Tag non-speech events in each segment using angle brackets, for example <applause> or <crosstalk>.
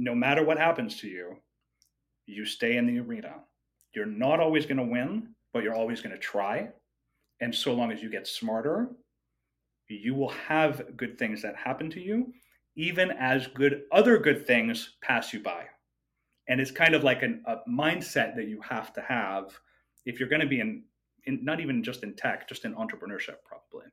no matter what happens to you, you stay in the arena. You're not always going to win, but you're always going to try. And so long as you get smarter, you will have good things that happen to you, even as good other good things pass you by. And it's kind of like an, a mindset that you have to have if you're going to be in, in, not even just in tech, just in entrepreneurship, probably.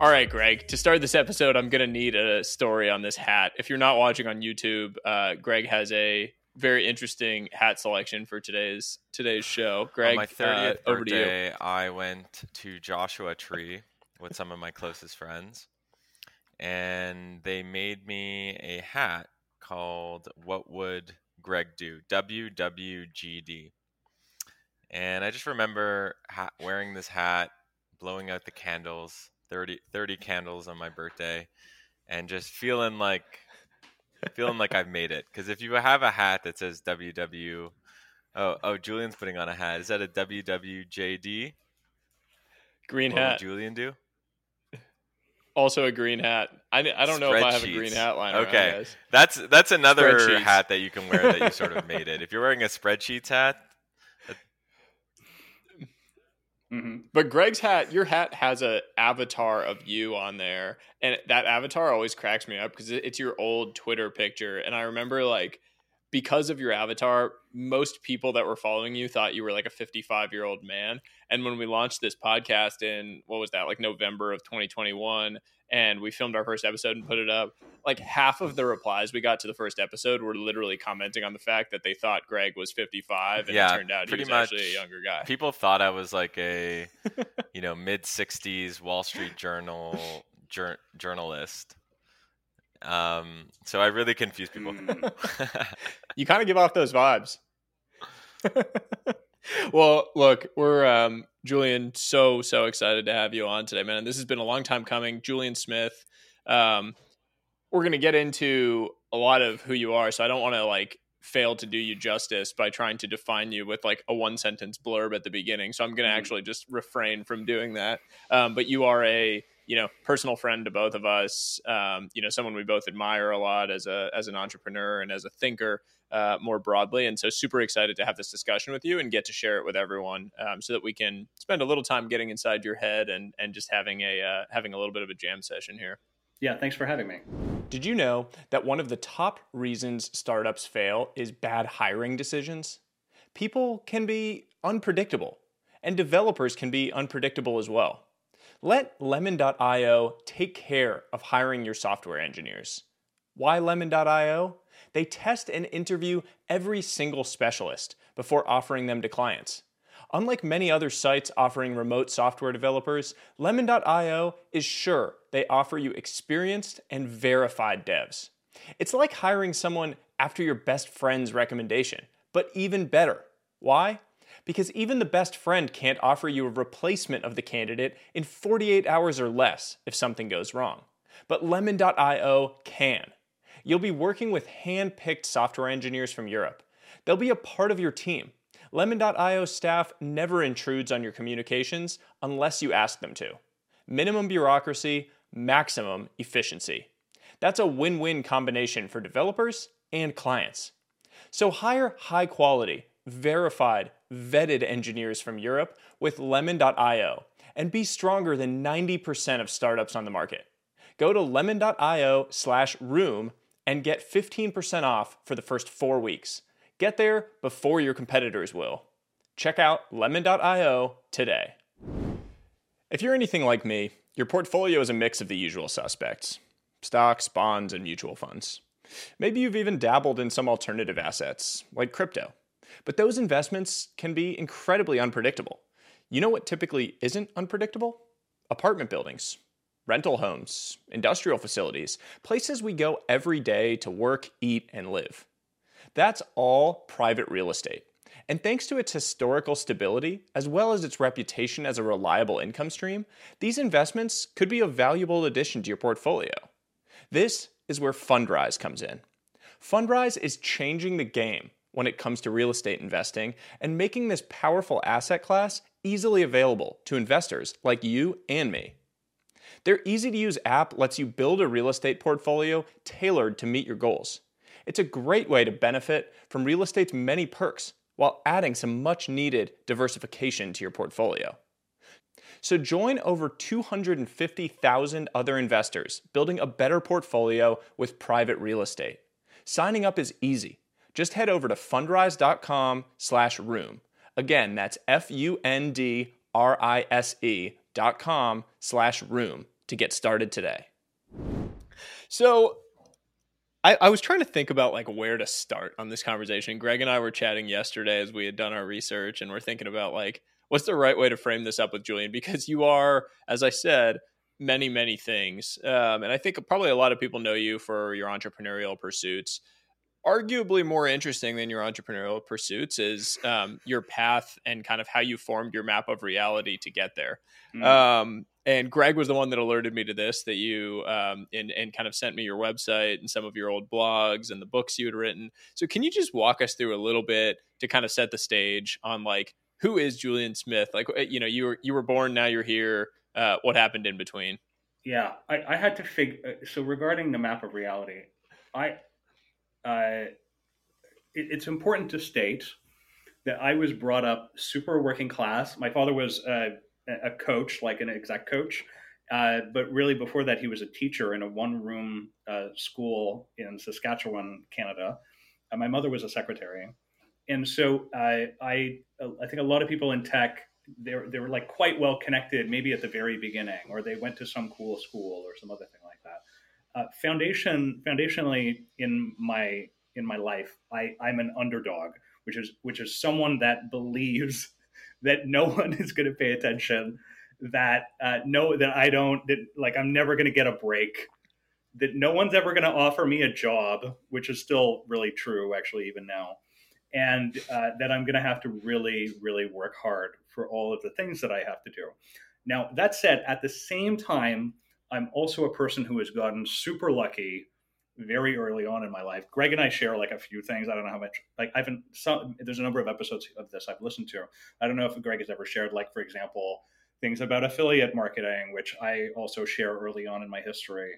All right, Greg. To start this episode, I'm going to need a story on this hat. If you're not watching on YouTube, uh, Greg has a very interesting hat selection for today's today's show. Greg, on my 30th uh, over birthday, to you. I went to Joshua Tree with some of my closest friends, and they made me a hat called "What Would Greg Do?" WWGD. And I just remember ha- wearing this hat, blowing out the candles, 30, 30 candles on my birthday, and just feeling like feeling like I've made it. Because if you have a hat that says WW, oh oh, Julien's putting on a hat. Is that a WWJD? Green What hat. Julien do? Also a green hat. I, I don't know if I have a green hat line. Okay. guys. That's that's another hat that you can wear that you sort of <laughs> made it. If you're wearing a spreadsheets hat, hmm But Greg's hat, your hat has a avatar of you on there, and that avatar always cracks me up because it's your old Twitter picture. And I remember like because of your avatar, most people that were following you thought you were like a 55 year old man. And when we launched this podcast in what was that like November of 2021, and we filmed our first episode and put it up, like half of the replies we got to the first episode were literally commenting on the fact that they thought Greg was 55, and Yeah, it turned out he was much actually a younger guy. people thought I was like a <laughs> you know mid '60s Wall Street Journal jour- journalist. Um, so I really confused people. Mm. <laughs> you kind of give off those vibes. <laughs> well, look, we're um, Julien. So so excited to have you on today, man. This has been a long time coming. Julien Smith. Um, we're gonna get into a lot of who you are, so I don't want to like fail to do you justice by trying to define you with like a one sentence blurb at the beginning. So I'm gonna Mhm. actually just refrain from doing that. Um, but you are a you know personal friend to both of us. Um, you know, someone we both admire a lot as a as an entrepreneur and as a thinker uh, more broadly. And so, super excited to have this discussion with you and get to share it with everyone, um, so that we can spend a little time getting inside your head and and just having a uh, having a little bit of a jam session here. Yeah, thanks for having me. Did you know that one of the top reasons startups fail is bad hiring decisions? People can be unpredictable, and developers can be unpredictable as well. Let Lemon.io take care of hiring your software engineers. Why Lemon.io? They test and interview every single specialist before offering them to clients. Unlike many other sites offering remote software developers, Lemon.io is sure they offer you experienced and verified devs. It's like hiring someone after your best friend's recommendation, but even better. Why? Because even the best friend can't offer you a replacement of the candidate in 48 hours or less if something goes wrong. But Lemon.io can. You'll be working with hand picked software engineers from Europe. They'll be a part of your team. Lemon.io staff never intrudes on your communications unless you ask them to. Minimum bureaucracy, maximum efficiency. That's a win win combination for developers and clients. So hire high quality, verified, vetted engineers from Europe with lemon.io and be stronger than 90% of startups on the market. Go to lemon.io slash room and get 15% off for the first four weeks. Get there before your competitors will. Check out lemon.io today. If you're anything like me, your portfolio is a mix of the usual suspects stocks, bonds, and mutual funds. Maybe you've even dabbled in some alternative assets, like crypto. But those investments can be incredibly unpredictable. You know what typically isn't unpredictable? Apartment buildings, rental homes, industrial facilities, places we go every day to work, eat, and live. That's all private real estate. And thanks to its historical stability, as well as its reputation as a reliable income stream, these investments could be a valuable addition to your portfolio. This is where Fundrise comes in. Fundrise is changing the game when it comes to real estate investing and making this powerful asset class easily available to investors like you and me. Their easy to use app lets you build a real estate portfolio tailored to meet your goals. It's a great way to benefit from real estate's many perks while adding some much needed diversification to your portfolio. So join over 250,000 other investors building a better portfolio with private real estate. Signing up is easy. Just head over to fundrise.com/room. Again, that's F U N D R I S E com slash room to get started today. So I, I, was trying to think about like where to start on this conversation. Greg and I were chatting yesterday as we had done our research and we're thinking about like what's the right way to frame this up with Julien because you are, as I said, many many things, um, and I think probably a lot of people know you for your entrepreneurial pursuits arguably more interesting than your entrepreneurial pursuits is um, your path and kind of how you formed your map of reality to get there. Mm. Um, and Greg was the one that alerted me to this that you um, and, and kind of sent me your website and some of your old blogs and the books you had written. So can you just walk us through a little bit to kind of set the stage on like who is Julien Smith? Like uh, you know you were you were born, now you're here. Uh, what happened in between? Yeah, I, I had to figure. Uh, so regarding the map of reality, I uh, it, it's important to state that I was brought up super working class. My father was a, a coach, like an exec coach, uh, but really before that, he was a teacher in a one room uh, school in Saskatchewan, Canada. Uh, my mother was a secretary. And so I, I think a lot of people in tech, they were, they were like quite well connected, maybe at the very beginning, or they went to some cool school or some other thing uh, foundation foundationally in my in my life, I, I'm an underdog, which is which is someone that believes <laughs> that no <laughs> one is going to pay attention, that uh, no that I don't that like I'm never going to get a break, that no one's ever going to offer me a job, which is still really true actually even now, and uh, that I'm going to have to really really work hard for all of the things that I have to do. Now that said, at the same time I'm also a person who has gotten super lucky very early on in my life. Greg and I share like a few things. I don't know how much like I've been some there's a number of episodes of this I've listened to. I don't know if Greg has ever shared like for example things about affiliate marketing, which I also share early on in my history,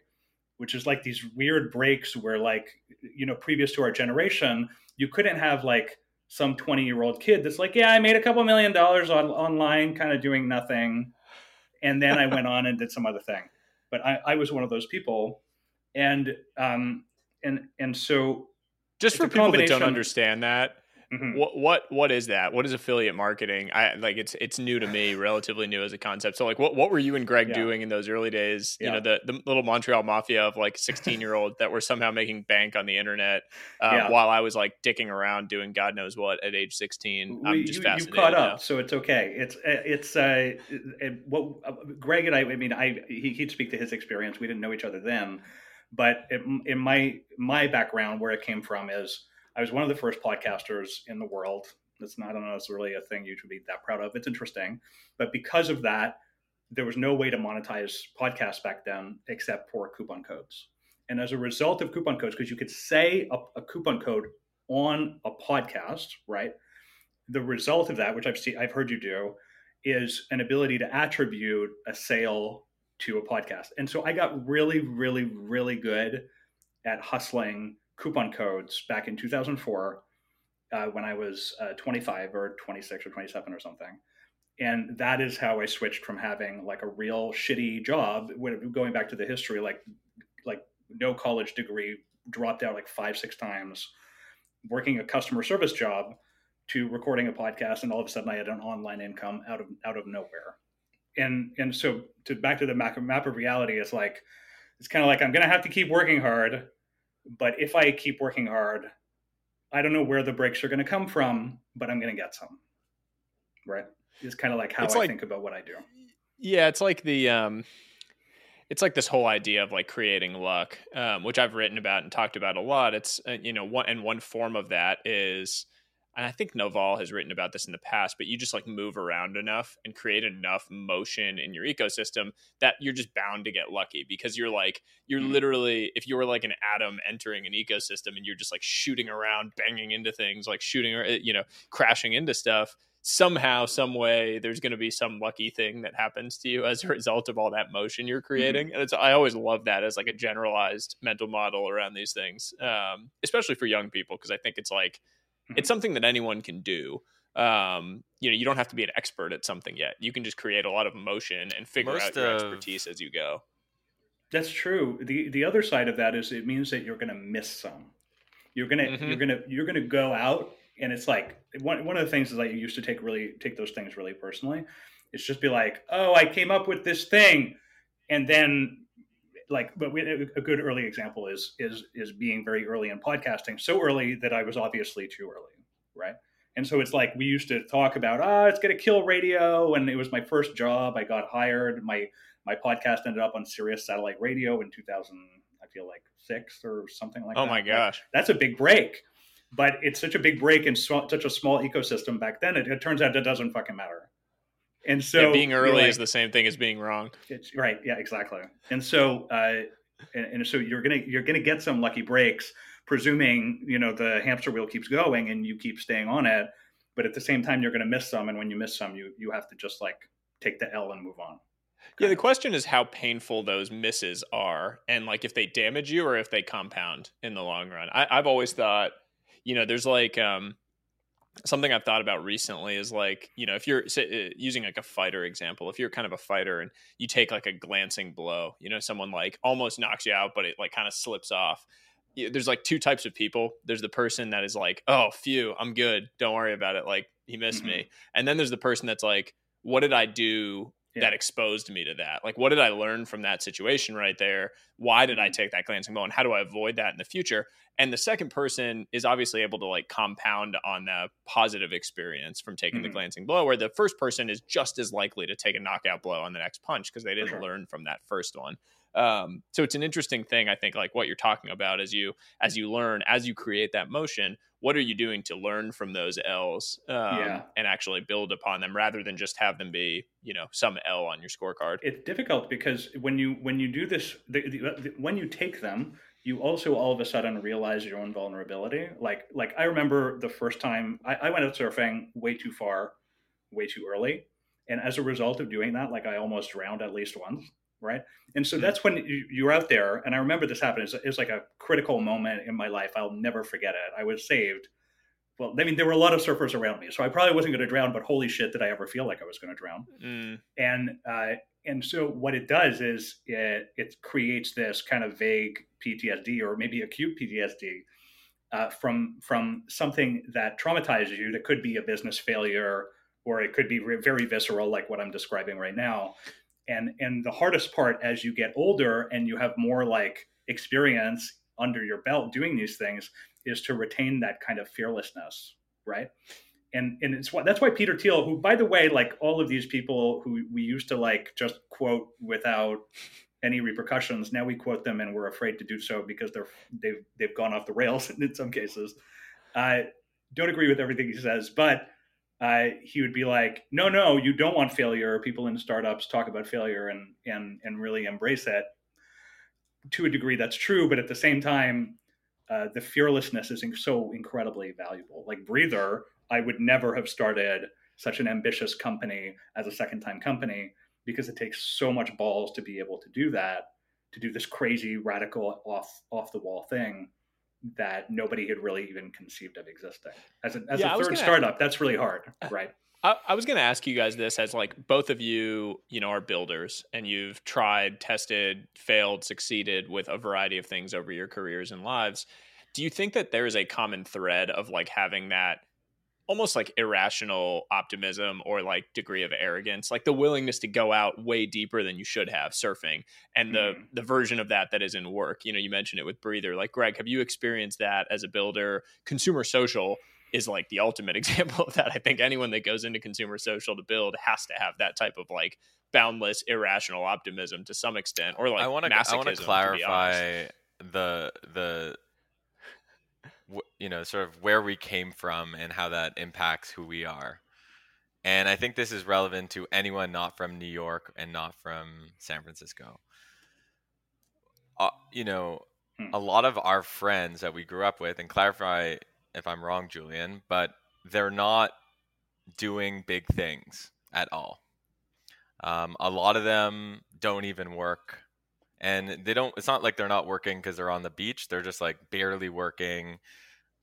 which is like these weird breaks where like you know previous to our generation, you couldn't have like some 20 year old kid that's like, yeah, I made a couple million dollars on online kind of doing nothing. And then I went on and did some other thing but I, I was one of those people, and um, and and so just for people that don't understand that, Mm-hmm. What what what is that? What is affiliate marketing? I like it's it's new to me, relatively new as a concept. So like what what were you and Greg yeah. doing in those early days? Yeah. You know, the the little Montreal mafia of like 16 year old that were somehow making bank on the internet uh, yeah. while I was like dicking around doing God knows what at age 16. I'm just you, fascinated. You caught up, now. so it's okay. It's uh, it's uh, what uh, Greg and I. I mean, I he, he'd speak to his experience. We didn't know each other then, but it, in my my background, where it came from is I was one of the first podcasters in the world. It's not, I don't know, it's really a thing you should be that proud of. It's interesting. But because of that, there was no way to monetize podcasts back then except for coupon codes. And as a result of coupon codes, because you could say a, a, coupon code on a podcast, right? The result of that, which I've seen, I've heard you do, is an ability to attribute a sale to a podcast. And so I got really, really, really good at hustling coupon codes back in 2004 uh, when I was uh, 25 or 26 or 27 or something. And that is how I switched from having like a real shitty job, going back to the history, like like no college degree, dropped out like five six times, working a customer service job, to recording a podcast, and all of a sudden I had an online income out of out of nowhere. And and so to back to the map, map of reality it's like it's kind of like I'm gonna have to keep working hard but if I keep working hard, I don't know where the breaks are going to come from, but I'm going to get some. Right? It's kind of like how it's I like, think about what I do. Yeah, it's like the um it's like this whole idea of like creating luck, um, which I've written about and talked about a lot. It's uh, you know one and one form of that is and I think Naval has written about this in the past, but you just like move around enough and create enough motion in your ecosystem that you're just bound to get lucky because you're like, you're mm-hmm. literally, if you were like an atom entering an ecosystem and you're just like shooting around, banging into things, like shooting or, you know, crashing into stuff, somehow, some way, there's going to be some lucky thing that happens to you as a result of all that motion you're creating. Mm-hmm. And it's, I always love that as like a generalized mental model around these things, um, especially for young people, because I think it's like, <laughs> it's something that anyone can do. Um, you know you don't have to be an expert at something yet. You can just create a lot of motion and figure Most out your of... expertise as you go. That's true. The the other side of that is it means that you're going to miss some. You're going to mm-hmm. you're going to you're going to go out and it's like one, one of the things is like you used to take really take those things really personally. It's just be like oh i came up with this thing and then like but we, a good early example is is is being very early in podcasting so early that i was obviously too early right? And so it's like we used to talk about ah oh, it's going to kill radio and it was my first job. I got hired. My my podcast ended up on sirius satellite radio in 2000 i feel like six or something like oh that oh my gosh. That's a big break but it's such a big break in so, such a small ecosystem back then. It, it turns out it doesn't fucking matter and so being early like, is the same thing as being wrong. It's right. Yeah, exactly. And so, uh, and, and, so you're gonna you're gonna get some lucky breaks, presuming you know the hamster wheel keeps going and you keep staying on it. But at the same time, you're gonna miss some, and when you miss some, you you have to just like take the L and move on. Yeah, the question is how painful those misses are, and like if they damage you or if they compound in the long run. I, I've always thought, you know, there's like um, something I've thought about recently is like, you know, if you're uh, using like a fighter example, if you're kind of a fighter and you take like a glancing blow, you know, someone like almost knocks you out, but it like kind of slips off. There's like two types of people. There's the person that is like, oh, phew, I'm good. Don't worry about it. Like, he missed mm-hmm. me. And then there's the person that's like, what did I do yeah. that exposed me to that? Like, what did I learn from that situation right there? Why did I mm-hmm. take that glancing blow? And how do I avoid that in the future? and the second person is obviously able to like compound on the positive experience from taking mm-hmm. the glancing blow where the first person is just as likely to take a knockout blow on the next punch because they didn't learn from that first one um, so it's an interesting thing i think like what you're talking about as you as you learn as you create that motion what are you doing to learn from those l's um, yeah. and actually build upon them rather than just have them be you know some l on your scorecard it's difficult because when you when you do this the, the, the, when you take them you also all of a sudden realize your own vulnerability. Like like I remember the first time I, I went out surfing way too far, way too early. And as a result of doing that, like I almost drowned at least once. Right. And so mm-hmm. that's when you, you're out there. And I remember this happened. It's, it's like a critical moment in my life. I'll never forget it. I was saved. Well, I mean, there were a lot of surfers around me, so I probably wasn't going to drown. But holy shit, did I ever feel like I was going to drown? Mm. And uh, and so what it does is it it creates this kind of vague PTSD or maybe acute PTSD uh, from from something that traumatizes you that could be a business failure or it could be re- very visceral like what I'm describing right now. And and the hardest part as you get older and you have more like experience under your belt doing these things is to retain that kind of fearlessness, right? and and it's that's why Peter Thiel, who by the way, like all of these people who we used to like just quote without any repercussions, now we quote them and we're afraid to do so because they're they've they've gone off the rails <laughs> in some cases. I don't agree with everything he says, but uh, he would be like, "No, no, you don't want failure." People in startups talk about failure and and and really embrace it. To a degree, that's true, but at the same time, uh, the fearlessness is so incredibly valuable. Like Breather I would never have started such an ambitious company as a second time company because it takes so much balls to be able to do that, to do this crazy radical off off the wall thing that nobody had really even conceived of existing. As a, as yeah, a third startup, that's really hard, uh, right? I, I was going to ask you guys this as like both of you, you know, are builders and you've tried, tested, failed, succeeded with a variety of things over your careers and lives. Do you think that there is a common thread of like having that almost like irrational optimism or like degree of arrogance like the willingness to go out way deeper than you should have surfing and the mm. the version of that that is in work. You know you mentioned it with breather. Like greg have you experienced that as a builder? Consumer social is like the ultimate <laughs> example of that. I think anyone that goes into consumer social to build has to have that type of like boundless irrational optimism to some extent or like i want to i want to clarify the the you know, sort of where we came from and how that impacts who we are. And I think this is relevant to anyone not from New York and not from San Francisco. Uh, you know, hmm. a lot of our friends that we grew up with, and clarify if I'm wrong, Julien, but they're not doing big things at all. Um, a lot of them don't even work and they don't it's not like they're not working because they're on the beach they're just like barely working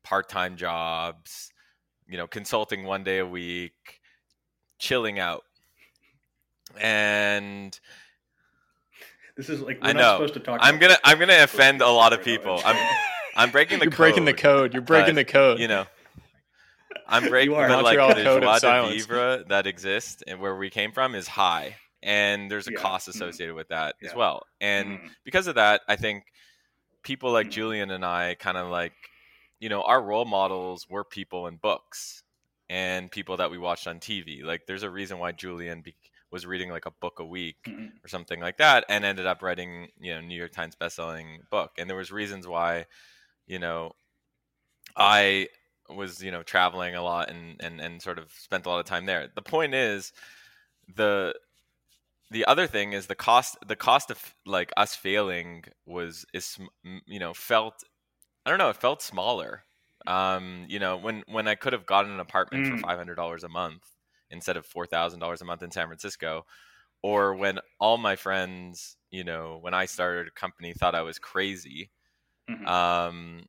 part-time jobs you know consulting one day a week chilling out and this is like I know. supposed to talk. I'm gonna I'm gonna offend a lot of people. I'm I'm breaking <laughs> the code. You're code, breaking the code. You're breaking the code. You know, I'm <laughs> breaking but like the joie de vivre that exists and where we came from is high and there's a yeah. cost mm-hmm. associated mm with that yeah. as well. And mm because of that, I think people like mm Julien and I kind of like, you know, our role models were people in books and people that we watched on TV. Like, there's a reason why Julien be- was reading like a book a week or something like that, and ended up writing, you know, New York Times bestselling book. And there was reasons why, you know, I was you know traveling a lot and and and sort of spent a lot of time there. The point is the the other thing is the cost the cost of like us failing was is you know felt i don't know it felt smaller um you know when when i could have gotten an apartment mm. for $500 a month instead of $4000 a month in san francisco or when all my friends you know when i started a company thought i was crazy mm-hmm. um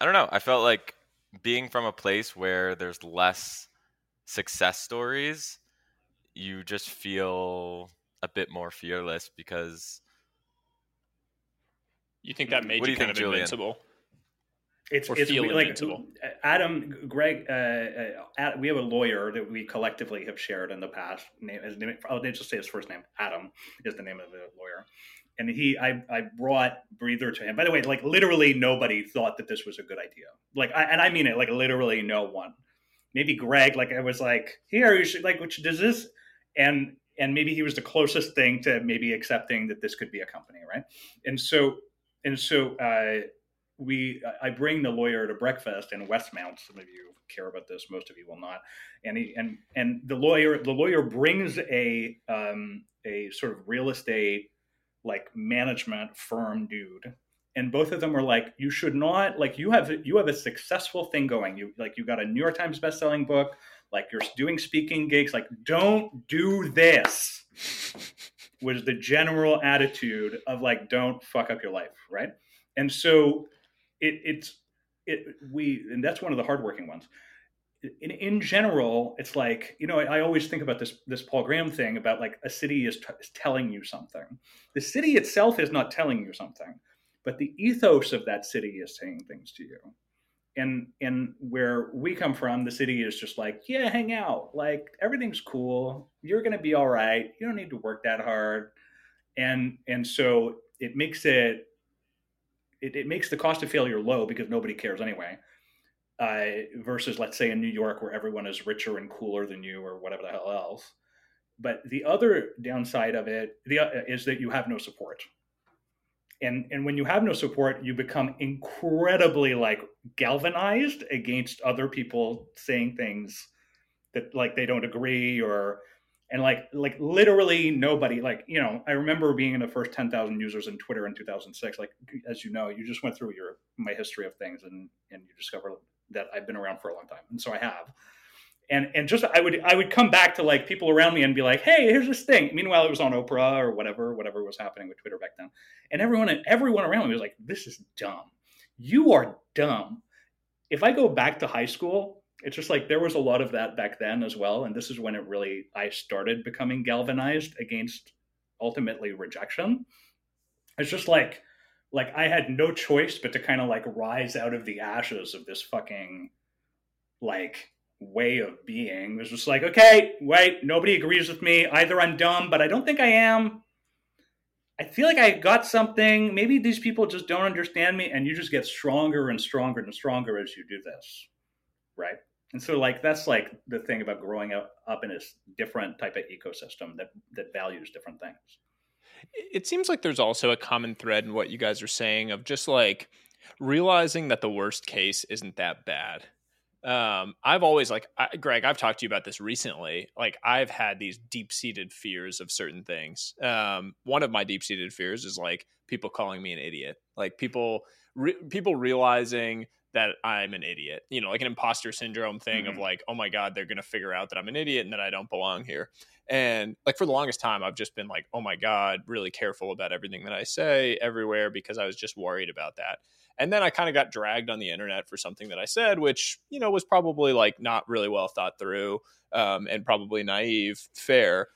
i don't know i felt like being from a place where there's less success stories you just feel a bit more fearless because you think that made what you, you kind think, of Julien? invincible. It's, it's like invincible. Adam, Greg. Uh, uh, we have a lawyer that we collectively have shared in the past. Name, his name, I'll just say his first name. Adam is the name of the lawyer, and he, I, I brought Breather to him. By the way, like literally nobody thought that this was a good idea. Like, I, and I mean it, like literally no one. Maybe Greg, like I was like, here you should like, which does this and and maybe he was the closest thing to maybe accepting that this could be a company, right? And so and so uh, we I bring the lawyer to breakfast in Westmount. Some of you care about this, most of you will not. And he and and the lawyer the lawyer brings a um, a sort of real estate like management firm dude and both of them were like you should not like you have you have a successful thing going you like you got a new york times best-selling book like you're doing speaking gigs like don't do this <laughs> was the general attitude of like don't fuck up your life right? And so it, it's it we and that's one of the hardworking ones. In, in general it's like you know I, I, always think about this this paul graham thing about like a city is, t- is telling you something. The city itself is not telling you something but the ethos of that city is saying things to you and and where we come from the city is just like yeah hang out. Like everything's cool. You're gonna be all right. You don't need to work that hard. And and so it makes it it, it makes the cost of failure low because nobody cares anyway. Uh, versus let's say in new york where everyone is richer and cooler than you or whatever the hell else. But the other downside of it the, uh, is that you have no support and and when you have no support you become incredibly like galvanized against other people saying things that like they don't agree or and like like literally nobody like you know i remember being in the first 10,000 users in twitter in 2006 like as you know you just went through your my history of things and and you discover that i've been around for a long time. And so i have and and just I would I would come back to like people around me and be like, hey, here's this thing. Meanwhile, it was on Oprah or whatever, whatever was happening with Twitter back then, and everyone everyone around me was like, this is dumb. You are dumb. If I go back to high school, it's just like there was a lot of that back then as well, and this is when it really I started becoming galvanized against ultimately rejection. It's just like like I had no choice but to kind of like rise out of the ashes of this fucking like way of being. It was just like, okay, wait, nobody agrees with me. Either I'm dumb, but I don't think I am. I feel like I got something. Maybe these people just don't understand me, and you just get stronger and stronger and stronger as you do this, right? And so, like, that's like the thing about growing up, up in a different type of ecosystem that that values different things. It seems like there's also a common thread in what you guys are saying of just like realizing that the worst case isn't that bad um i've always like I, greg i've talked to you about this recently like i've had these deep-seated fears of certain things. Um one of my deep-seated fears is like people calling me an idiot like people re- people realizing that i'm an idiot you know like an imposter syndrome thing mm-hmm. of like oh my god they're gonna figure out that i'm an idiot and that i don't belong here. And like for the longest time i've just been like oh my god really careful about everything that i say everywhere because i was just worried about that and then I kind of got dragged on the internet for something that I said, which, you know, was probably like not really well thought through um, and probably naive, fair.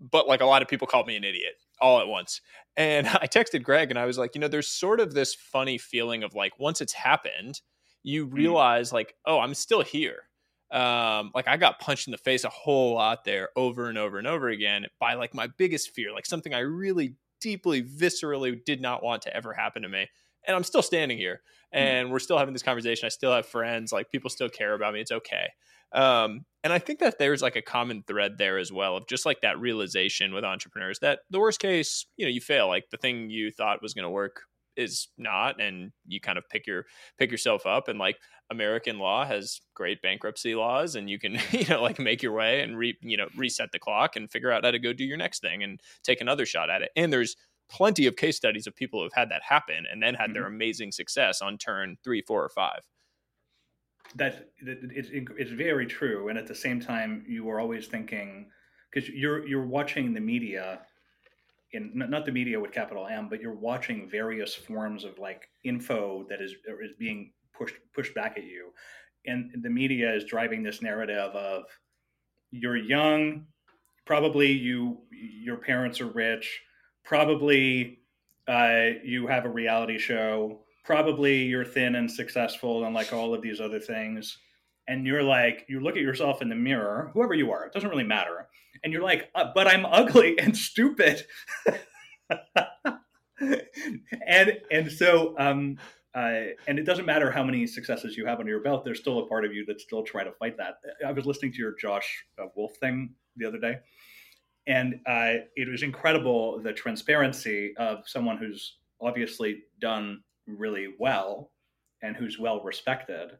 But like a lot of people called me an idiot all at once. And <laughs> I texted Greg and I was like, you know, there's sort of this funny feeling of like once it's happened, you mm-hmm. realize like, oh, I'm still here. Um, like I got punched in the face a whole lot there over and over and over again by like my biggest fear, like something I really deeply, viscerally did not want to ever happen to me and I'm still standing here hmm. and we're still having this conversation. I still have friends, like people still care about me. It's okay. Um, and I think that there's like a common thread there as well of just like that realization with entrepreneurs that the worst case, you know, you fail. Like the thing you thought was going to work is not, and you kind of pick your pick yourself up. And like American law has great bankruptcy laws, and you can <laughs> you know like make your way and re you know reset the clock and figure out how to go do your next thing and take another shot at it. And there's plenty of case studies of people who have had that happen and then had mm-hmm. their amazing success on turn three, four, or five. That it's it's very true, and at the same time, you are always thinking because you're you're watching the media, in not the media with capital M, but you're watching various forms of like info that is is being pushed pushed back at you, and the media is driving this narrative of you're young, probably you your parents are rich probably uh, you have a reality show. Probably you're thin and successful and like all of these other things. And you're like, you look at yourself in the mirror, whoever you are, it doesn't really matter. And you're like, uh, but I'm ugly <laughs> and stupid. <laughs> and and so um, uh, and it doesn't matter how many successes you have under your belt. There's still a part of you that's still trying to fight that. I was listening to your Josh uh, Wolfe thing the other day, and uh, it was incredible the transparency of someone who's obviously done really well and who's well respected,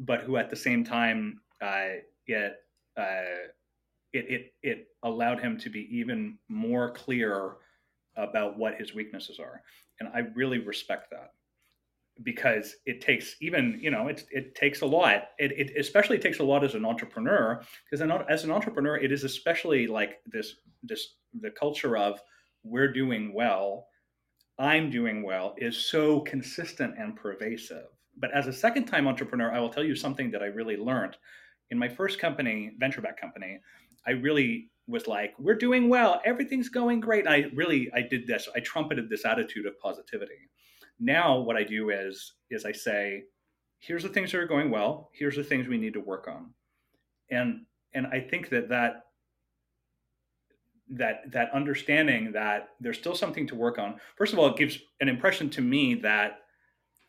but who at the same time uh, it, uh, it it it allowed him to be even more clear about what his weaknesses are, and I really respect that because it takes even you know it, it takes a lot. It, it especially takes a lot as an entrepreneur because as an entrepreneur it is especially like this this the culture of we're doing well. I'm doing well is so consistent and pervasive. But as a second time entrepreneur i will tell you something that i really learned. In my first company venture back company i really was like we're doing well. Everything's going great. And i really i did this i trumpeted this attitude of positivity now what I do is is I say, here's the things that are going well, here's the things we need to work on. And and I think that that that that understanding that there's still something to work on. First of all, it gives an impression to me that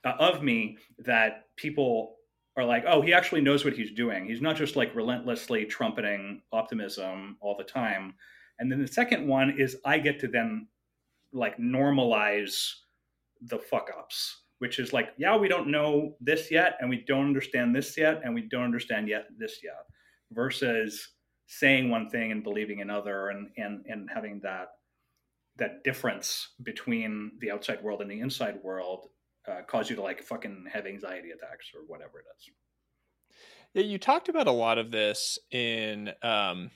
uh, of me that people are like, oh, he actually knows what he's doing. He's not just like relentlessly trumpeting optimism all the time. And then the second one is I get to then like normalize the fuck ups, which is like, yeah, we don't know this yet, and we don't understand this yet, and we don't understand yet this yet, versus saying one thing and believing another, and and and having that that difference between the outside world and the inside world uh, cause you to like fucking have anxiety attacks or whatever it is. Yeah, you talked about a lot of this in um,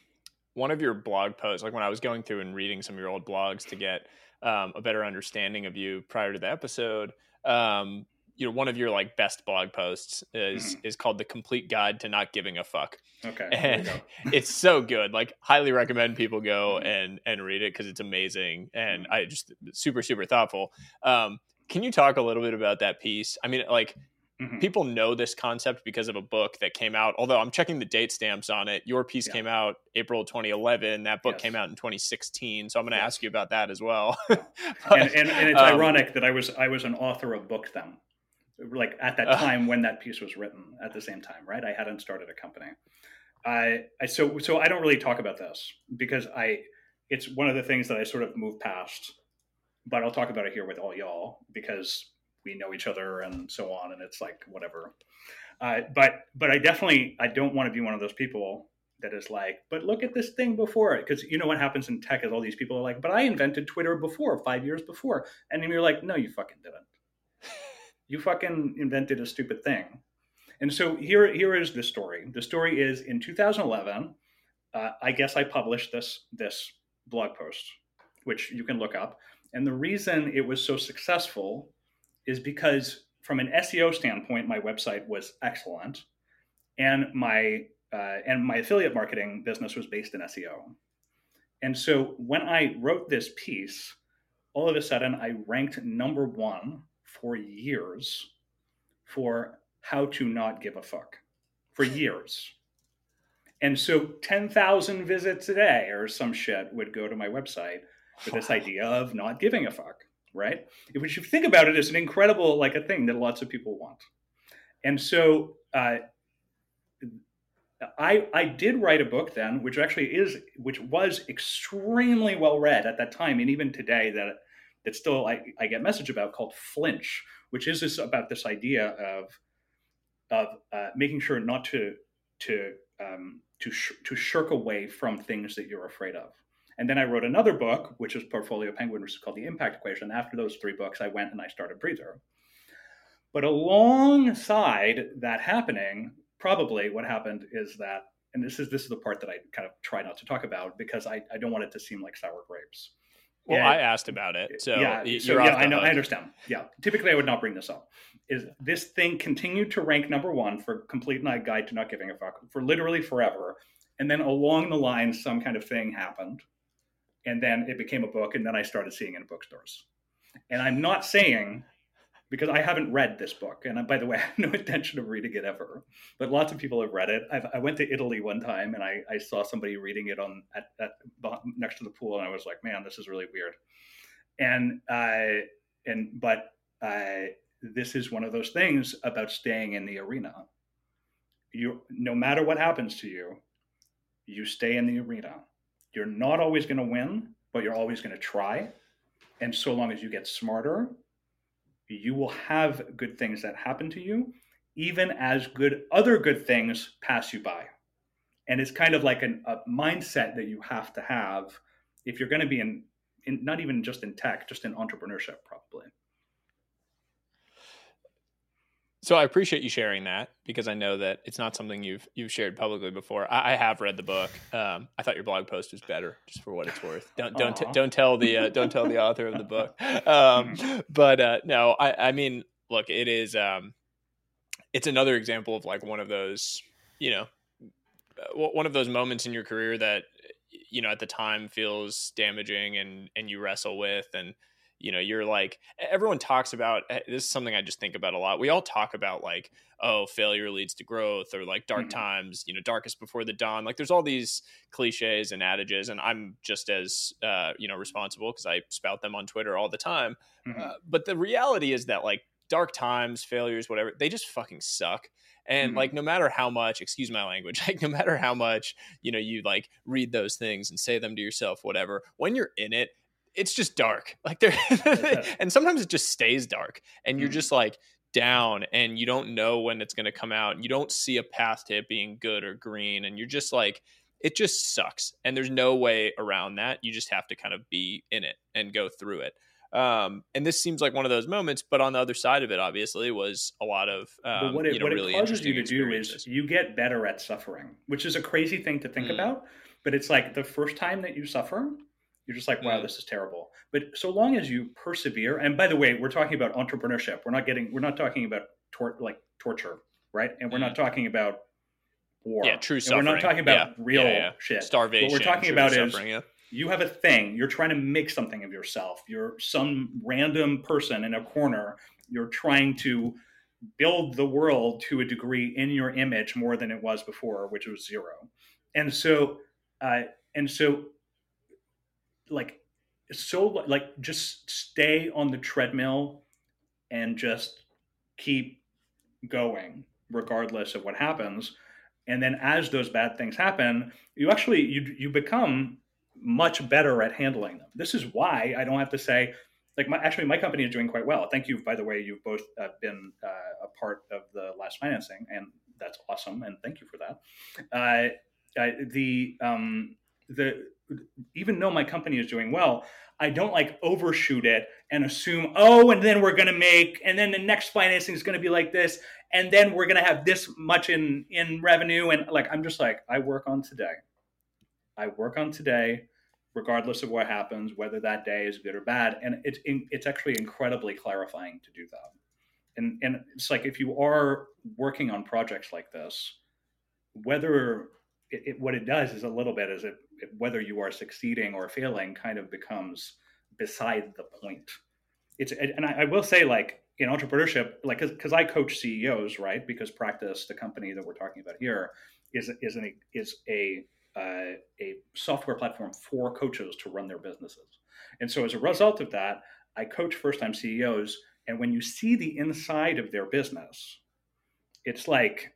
one of your blog posts. Like when I was going through and reading some of your old blogs to get um, a better understanding of you prior to the episode. Um, you know, one of your like best blog posts is mm. is called "The Complete Guide to Not Giving a Fuck." Okay, <laughs> and it's so good. Like, highly recommend people go mm. and and read it because it's amazing and mm. I just super super thoughtful. Um, can you talk a little bit about that piece? I mean, like Mm-hmm. People know this concept because of a book that came out. Although I'm checking the date stamps on it. Your piece yeah. came out April 2011. That book yes. came out in 2016. So I'm going to yes. ask you about that as well. <laughs> but, and, and, and, it's um, ironic that I was I was an author of book then, like at that uh. time uh, when that piece was written. At the same time, right? I hadn't started a company. I, I so so I don't really talk about this because I it's one of the things that I sort of move past. But I'll talk about it here with all y'all because we know each other and so on, and it's like whatever. Uh, but but I definitely I don't want to be one of those people that is like, but look at this thing before it, because you know what happens in tech is all these people are like, but I invented Twitter before, five years before, and then you're like, no, you fucking didn't. <laughs> you fucking invented a stupid thing. And so here here is the story. The story is in 2011. Uh, I guess I published this this blog post, which you can look up. And the reason it was so successful is because from an SEO standpoint, my website was excellent, and my uh, and my affiliate marketing business was based in SEO. And so when I wrote this piece, all of a sudden I ranked number one for years for how to not give a fuck for <laughs> years. And so 10,000 visits a day or some shit would go to my website with this idea of not giving a fuck, right? If you think about it, it, is an incredible, like a thing that lots of people want. And so uh, I, I did write a book then, which actually is, which was extremely well read at that time, and even today that that still I, I get message about called Flinch, which is this about this idea of of uh, making sure not to to um, to sh- to shirk away from things that you're afraid of. And then I wrote another book, which is Portfolio Penguin, which is called The Impact Equation. After those three books, I went and I started Breather. But alongside that happening, probably what happened is that, and this is this is the part that I kind of try not to talk about because I, I don't want it to seem like sour grapes. Well, I asked about it, so yeah, so yeah, I know, hook. I understand. Yeah, typically I would not bring this up. Is this thing continued to rank number one for complete night guide to not giving a fuck for literally forever, and then along the line some kind of thing happened, and then it became a book, and then I started seeing it in bookstores. And I'm not saying because I haven't read this book, and by the way, <laughs> I have no intention of reading it ever. But lots of people have read it. I've, i went to Italy one time, and I, I saw somebody reading it on at, at, next to the pool, and I was like, "Man, this is really weird." And uh, and but uh, this is one of those things about staying in the arena. You, no matter what happens to you, you stay in the arena. You're not always going to win, but you're always going to try. And so long as you get smarter you will have good things that happen to you, even as good other good things pass you by. And it's kind of like an, a mindset that you have to have if you're going to be in, in, not even just in tech, just in entrepreneurship, probably. So I appreciate you sharing that because I know that it's not something you've you've shared publicly before. I, I have read the book. Um, I thought your blog post was better, just for what it's worth. Don't don't t- don't tell the uh, don't tell the <laughs> author of the book. <laughs> Um, mm-hmm. but uh, no, I, I mean, look, it is um, it's another example of like one of those you know one of those moments in your career that you know at the time feels damaging and and you wrestle with and you know you're like everyone talks about eh, this is something i just think about a lot we all talk about like oh failure leads to growth or like dark mm-hmm. times you know darkest before the dawn like there's all these cliches and adages and i'm just as uh, you know responsible because i spout them on twitter all the time mm-hmm. uh, but the reality is that like dark times failures whatever they just fucking suck and mm-hmm. like no matter how much excuse my language <laughs> like no matter how much you know you like read those things and say them to yourself whatever when you're in it it's just dark. <laughs> Like there, <laughs> and sometimes it just stays dark, and you're mm. just like down, and you don't know when it's going to come out. And you don't see a path to it being good or green, and you're just like, it just sucks. And there's no way around that. You just have to kind of be in it and go through it. Um, and this seems like one of those moments, but on the other side of it, obviously, was a lot of um, but what it, you know, what really it causes you to do is you get better at suffering, which is a crazy thing to think mm. about. But it's like the first time that you suffer, you're just like, wow, mm. this is terrible. But so long as you persevere, and by the way, we're talking about entrepreneurship. We're not getting, we're not talking about tor- like torture, right? And we're mm. not talking about war. Yeah, true suffering. we're not talking about yeah. real yeah, yeah. shit. Starvation. What we're talking about is you have a thing. You're trying to make something of yourself. You're some random person in a corner. You're trying to build the world to a degree in your image more than it was before, which was zero. And so, uh, and so like so like just stay on the treadmill and just keep going regardless of what happens and then as those bad things happen you actually you you become much better at handling them this is why i don't have to say like my actually my company is doing quite well. Thank you, by the way. You've both uh, been uh, a part of the last financing, and that's awesome. And thank you for that. Uh, uh, the um, the even though my company is doing well, I don't like overshoot it and assume, oh, and then we're going to make, and then the next financing is going to be like this, and then we're going to have this much in in revenue, and like I'm just like I work on today. I work on today, regardless of what happens, whether that day is good or bad, and it's it's actually incredibly clarifying to do that. And and it's like if you are working on projects like this, whether it, it, what it does is a little bit is it whether you are succeeding or failing kind of becomes beside the point. It's and I, I will say like in entrepreneurship, like because I coach CEOs, right? Because Practice, the company that we're talking about here, is is an is a uh, a software platform for coaches to run their businesses. And so as a result of that, I coach first time CEOs, and when you see the inside of their business, it's like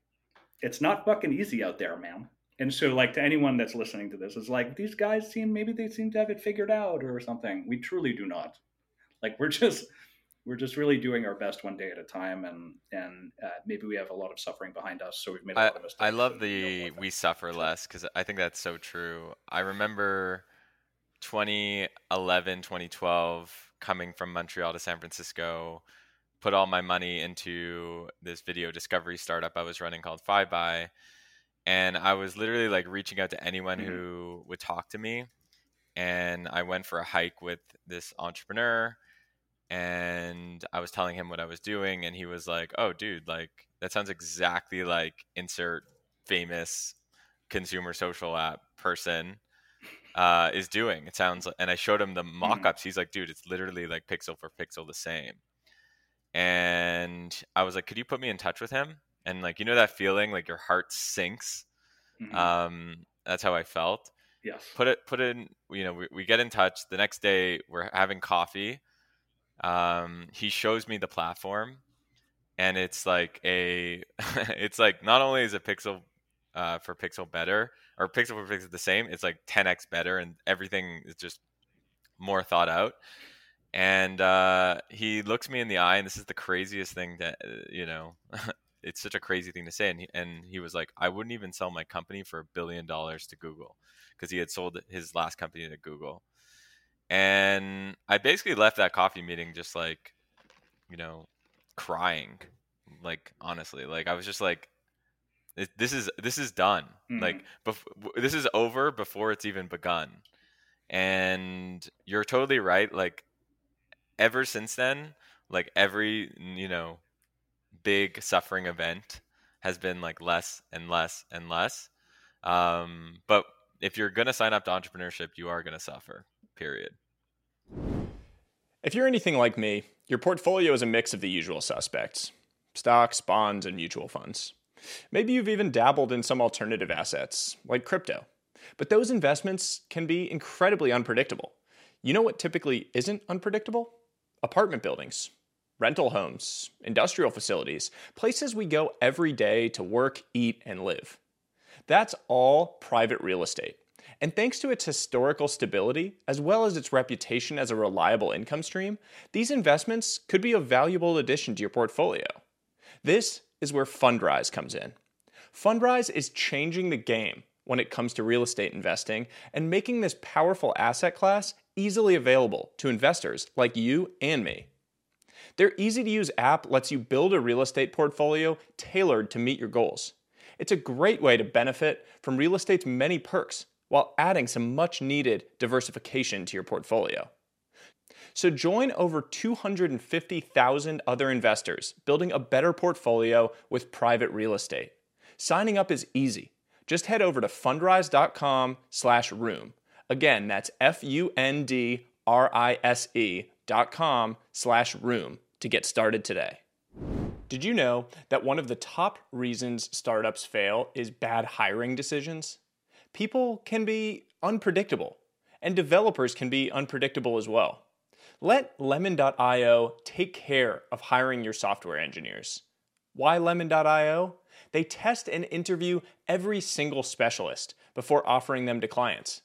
it's not fucking easy out there, man. And so, like to anyone that's listening to this, is like these guys seem maybe they seem to have it figured out or something. We truly do not. Like we're <laughs> just we're just really doing our best one day at a time, and and uh, maybe we have a lot of suffering behind us, so we've made a I, lot of mistakes. I love the we suffer less because I think that's so true. I remember 2011, 2012, coming from Montreal to San Francisco, put all my money into this video discovery startup I was running called Five by and I was literally like reaching out to anyone mm-hmm. who would talk to me. And I went for a hike with this entrepreneur and I was telling him what I was doing and he was like, "Oh dude, like that sounds exactly like insert famous consumer social app person uh, is doing. It sounds like, and I showed him the mm-hmm. mock-ups. He's like, "Dude, it's literally like pixel for pixel the same." And I was like, "Could you put me in touch with him?" And like you know that feeling like your heart sinks? Mm-hmm. um that's how i felt. Yes. Put it put in you know we, we get in touch the next day we're having coffee um he shows me the platform and it's like a <laughs> it's like not only is it pixel uh, for pixel better or pixel for pixel the same it's like 10x better and everything is just more thought out. And uh, he looks me in the eye and this is the craziest thing that uh, you know <laughs> it's such a crazy thing to say. And he, and he was like, I wouldn't even sell my company for a billion dollars to Google because he had sold his last company to Google. And I basically left that coffee meeting just like, you know, crying. Like honestly, like I was just like, this is this is done. Mm-hmm. Like bef- this is over before it's even begun. And you're totally right. Like ever since then, like every you know big suffering event has been like less and less and less. Um, but if you're going to sign up to entrepreneurship, you are going to suffer, period. If you're anything like me, your portfolio is a mix of the usual suspects stocks, bonds, and mutual funds. Maybe you've even dabbled in some alternative assets, like crypto. But those investments can be incredibly unpredictable. You know what typically isn't unpredictable? Apartment buildings rental homes, industrial facilities, places we go every day to work, eat, and live. That's all private real estate. And thanks to its historical stability, as well as its reputation as a reliable income stream, these investments could be a valuable addition to your portfolio. This is where Fundrise comes in. Fundrise is changing the game when it comes to real estate investing and making this powerful asset class easily available to investors like you and me. Their easy to use app lets you build a real estate portfolio tailored to meet your goals. It's a great way to benefit from real estate's many perks while adding some much needed diversification to your portfolio. So join over 250,000 other investors building a better portfolio with private real estate. Signing up is easy. Just head over to fundrise.com/room. Again, that's F U N D R I S E dot com slash room to get started today. Did you know that one of the top reasons startups fail is bad hiring decisions? People can be unpredictable, and developers can be unpredictable as well. Let Lemon.io take care of hiring your software engineers. Why Lemon.io? They test and interview every single specialist before offering them to clients.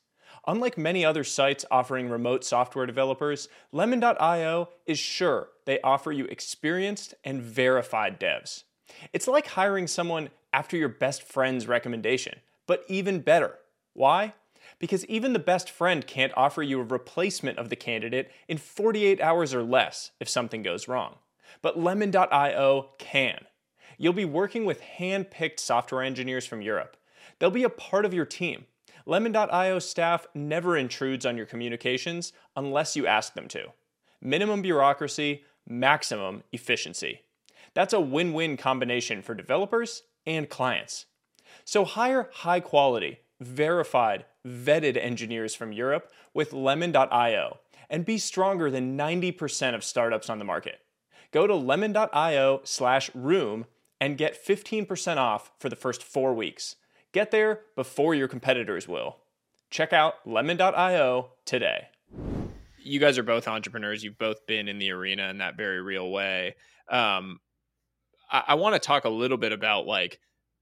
Unlike many other sites offering remote software developers, Lemon.io is sure they offer you experienced and verified devs. It's like hiring someone after your best friend's recommendation, but even better. Why? Because even the best friend can't offer you a replacement of the candidate in 48 hours or less if something goes wrong. But Lemon.io can. You'll be working with hand picked software engineers from Europe. They'll be a part of your team Lemon.io staff never intrudes on your communications unless you ask them to. Minimum bureaucracy, maximum efficiency. That's a win win combination for developers and clients. So hire high quality, verified, vetted engineers from Europe with Lemon.io and be stronger than 90% of startups on the market. Go to lemon.io slash room and get 15% off for the first four weeks. Get there before your competitors will. Check out lemon.io today. You guys are both entrepreneurs. You've both been in the arena in that very real way. Um, I, I want to talk a little bit about like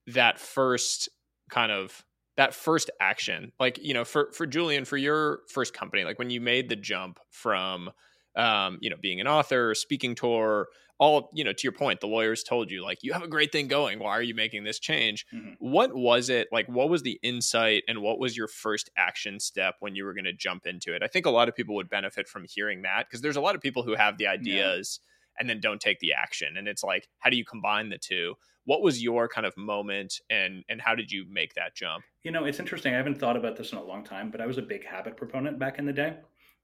that first kind of that first action like you know for for julien for your first company like when you made the jump from um, you know being an author speaking tour all you know to your point the lawyers told you like you have a great thing going. Why are you making this change? Mm-hmm. what was it like what was the insight and what was your first action step when you were going to jump into it? I think a lot of people would benefit from hearing that because there's a lot of people who have the ideas yeah. and then don't take the action and it's like how do you combine the two? What was your kind of moment and and how did you make that jump? You know it's interesting i haven't thought about this in a long time but i was a big habit proponent back in the day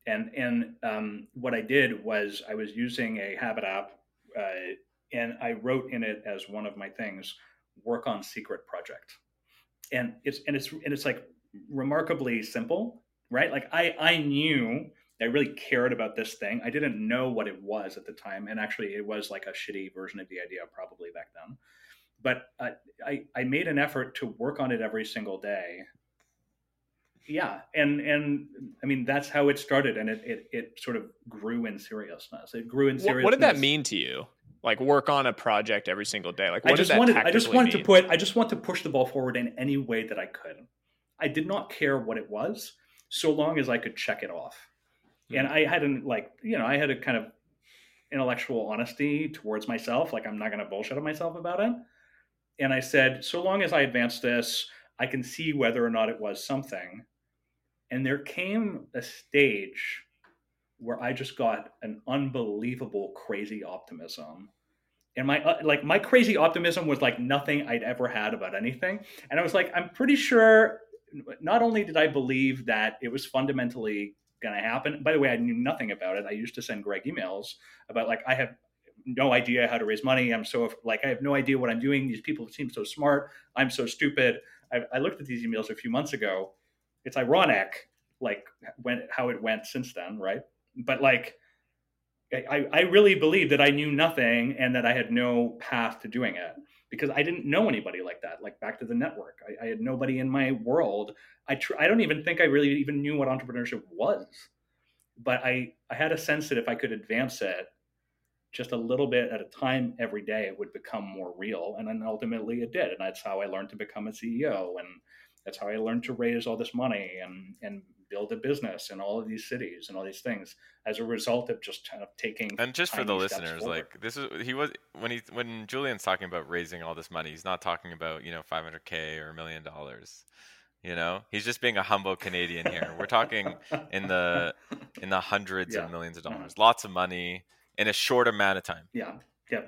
and and um, what i did was i was using a habit app uh, and I wrote in it as one of my things, work on secret project. And it's and it's and it's like remarkably simple, right? Like I I knew I really cared about this thing. I didn't know what it was at the time, and actually, it was like a shitty version of the idea probably back then. But uh, I I made an effort to work on it every single day. Yeah, and and I mean that's how it started, and it it, it sort of grew in seriousness. It grew in seriousness. What, what did that mean to you? like work on a project every single day like i just wanted i just wanted mean? to put i just want to push the ball forward in any way that i could i did not care what it was so long as i could check it off mm-hmm. and i had an like you know i had a kind of intellectual honesty towards myself like i'm not going to bullshit on myself about it and i said so long as i advance this i can see whether or not it was something and there came a stage where I just got an unbelievable crazy optimism. And my uh, like my crazy optimism was like nothing I'd ever had about anything. And I was like, I'm pretty sure not only did I believe that it was fundamentally going to happen. By the way, I knew nothing about it. I used to send Greg emails about like I have no idea how to raise money. I'm so like I have no idea what I'm doing. These people seem so smart. I'm so stupid. I, I looked at these emails a few months ago. It's ironic, like when how it went since then, right? but like I, I really believe that I knew nothing and that I had no path to doing it because I didn't know anybody like that. Like back to the network, I, I had nobody in my world. I tr- I don't even think I really even knew what entrepreneurship was, but I I had a sense that if I could advance it just a little bit at a time every day, it would become more real. And then ultimately it did, and that's how I learned to become a CEO, and that's how I learned to raise all this money and and build a business in all of these cities and all these things as a result of just kind of taking and just for the listeners like this is he was when he when julien's talking about raising all this money he's not talking about you know 500k or a million dollars you know he's just being a humble canadian here we're talking in the in the hundreds yeah. of millions of dollars mm-hmm. lots of money in a short amount of time yeah yeah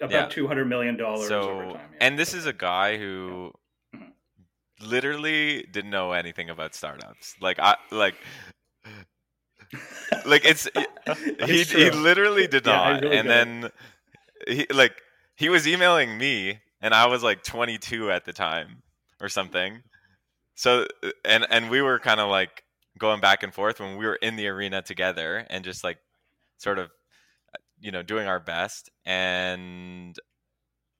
about yeah. 200 million dollars so, time, yeah. and this is a guy who literally didn't know anything about startups. Like I like like it's <laughs> he he literally did yeah, not. Really and then he like he was emailing me and I was like 22 at the time or something. So and and we were kind of like going back and forth when we were in the arena together and just like sort of you know doing our best and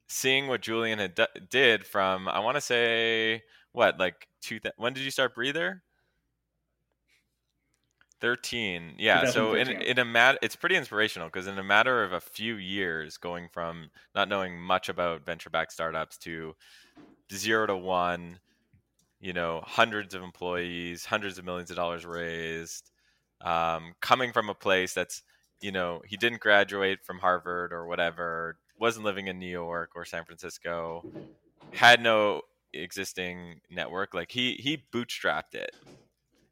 seeing what Julien had d- did from I want to say what like two th- when did you start breather? 13 yeah so in, in a mat it's pretty inspirational because in a matter of a few years going from not knowing much about venture backed startups to zero to one you know, hundreds of employees, hundreds of millions of dollars raised, um, coming from a place that's, you know, he didn't graduate from Harvard or whatever, wasn't living in New York or San Francisco, had no existing network. Like he he bootstrapped it,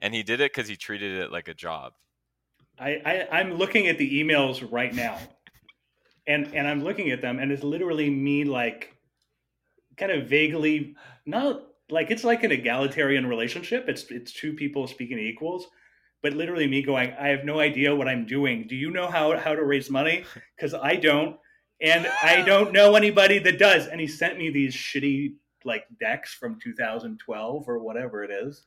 and he did it because he treated it like a job. I, I I'm looking at the emails right now, and and I'm looking at them, and it's literally me like, kind of vaguely not like it's like an egalitarian relationship. It's it's two people speaking equals, but literally me going, I have no idea what I'm doing. Do you know how how to raise money? <laughs> Because I don't, and I don't know anybody that does. And he sent me these shitty like decks from 2012 or whatever it is,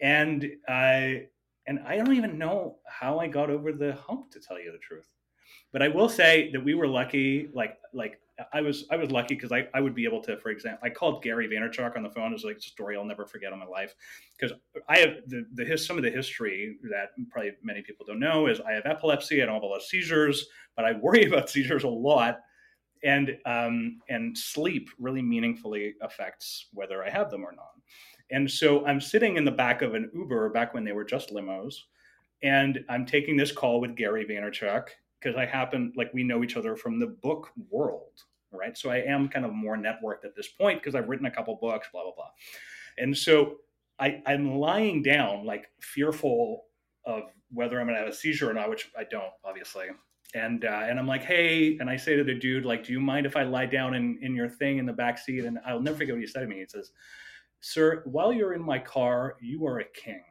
and I and I don't even know how I got over the hump to tell you the truth. But I will say that we were lucky. Like like I was I was lucky because I, I would be able to, for example, I called Gary Vaynerchuk on the phone. It's like a story I'll never forget in my life because I have the, the his, some of the history that probably many people don't know is I have epilepsy. I don't have a lot of seizures, but I worry <laughs> about seizures a lot, and um, and sleep really meaningfully affects whether I have them or not. And so I'm sitting in the back of an Uber back when they were just limos, and I'm taking this call with Gary Vaynerchuk because I happen like we know each other from the book world, right? So I am kind of more networked at this point because I've written a couple books, blah blah blah. And so I, I'm lying down, like fearful of whether I'm gonna have a seizure or not, which I don't, obviously. And uh, and I'm like, hey, and I say to the dude, like, do you mind if I lie down in in your thing in the back seat? And I'll never forget what he said to me. He says, "Sir, while you're in my car, you are a king."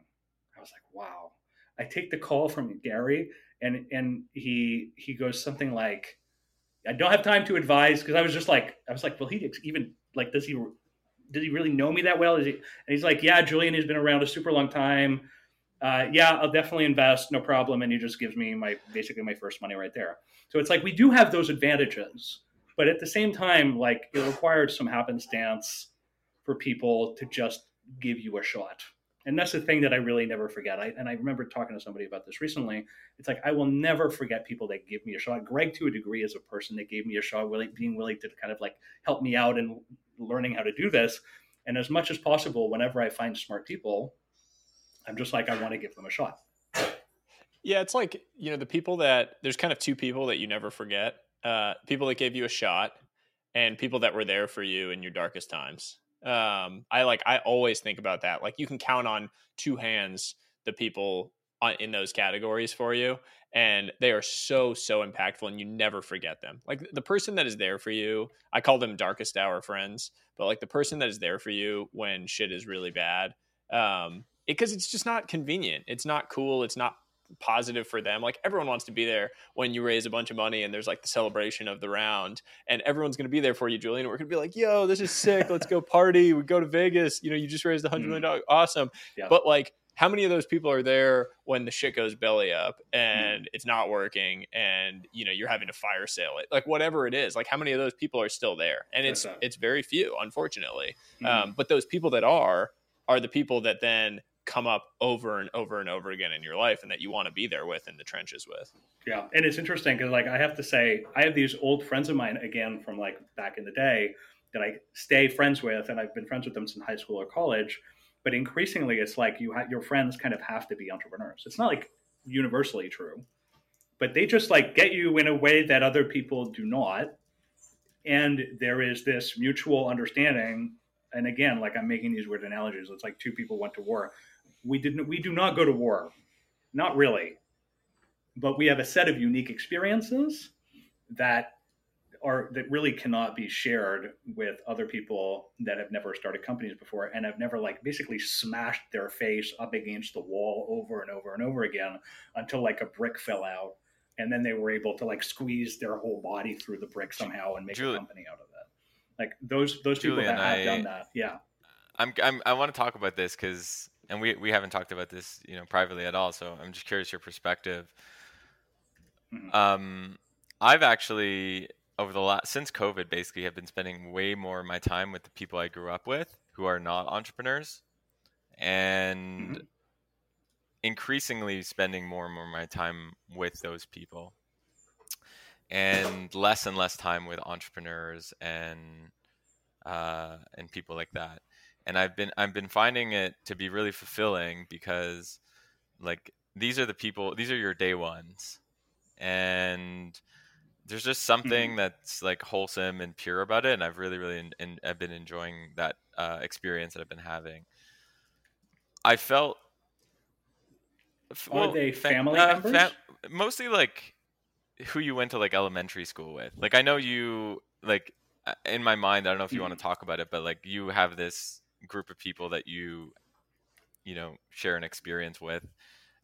I was like, wow. I take the call from Gary, and and he he goes something like, "I don't have time to advise," because I was just like, I was like, well, he even like, does he does he really know me that well? Is he? And he's like, yeah, Julien has been around a super long time. Uh, yeah, I'll definitely invest, no problem. And he just gives me my basically my first money right there. So it's like we do have those advantages, but at the same time, like it requires some happenstance for people to just give you a shot. And that's the thing that I really never forget. I, and I remember talking to somebody about this recently. It's like I will never forget people that give me a shot. Greg, to a degree, is a person that gave me a shot, really being willing to kind of like help me out and learning how to do this. And as much as possible, whenever I find smart people, I'm just like I want to give them a shot. Yeah, it's like you know the people that there's kind of two people that you never forget. Uh, people that gave you a shot, and people that were there for you in your darkest times. Um, I like I always think about that. Like you can count on two hands the people in those categories for you, and they are so so impactful, and you never forget them. Like the person that is there for you, I call them darkest hour friends, but like the person that is there for you when shit is really bad. Um, because it's just not convenient. It's not cool. It's not positive for them. Like everyone wants to be there when you raise a bunch of money and there's like the celebration of the round and everyone's going to be there for you, Julien. We're going to be like, yo, this is sick. Let's go party. We go to Vegas. You know, you just raised a hundred million dollars. Awesome. Yeah. But like, how many of those people are there when the shit goes belly up and mm. it's not working and you know you're having to fire sale it like whatever it is like how many of those people are still there and it's it's very few unfortunately mm. um, but those people that are are the people that then come up over and over and over again in your life and that you want to be there with in the trenches with. Yeah. And it's interesting because like I have to say, I have these old friends of mine again from like back in the day that I stay friends with and I've been friends with them since high school or college. But increasingly it's like you ha- your friends kind of have to be entrepreneurs. It's not like universally true, but they just like get you in a way that other people do not. And there is this mutual understanding and again, like I'm making these weird analogies. It's like two people went to war we didn't we do not go to war. Not really. But we have a set of unique experiences that are that really cannot be shared with other people that have never started companies before and have never like basically smashed their face up against the wall over and over and over again until like a brick fell out. And then they were able to like squeeze their whole body through the brick somehow and make Julie, a company out of it. Like those those people that have I, done that yeah. I'm, I'm i want to talk about this because and we we haven't talked about this, you know, privately at all. So I'm just curious your perspective. Mm-hmm. Um, I've actually over the last since COVID, basically, have been spending way more of my time with the people I grew up with who are not entrepreneurs, and mm-hmm. increasingly spending more and more of my time with those people, and less and less time with entrepreneurs and uh, and people like that and I've been I've been finding it to be really fulfilling because like these are the people these are your day ones and there's just something mm-hmm. that's like wholesome and pure about it and i've really really in, in, i've been enjoying that uh, experience that i've been having i felt well, are they family uh, members fam- mostly like who you went to like elementary school with like i know you like uh, in my mind i don't know if you mm-hmm. want to talk about it but like you have this group of people that you you know share an experience with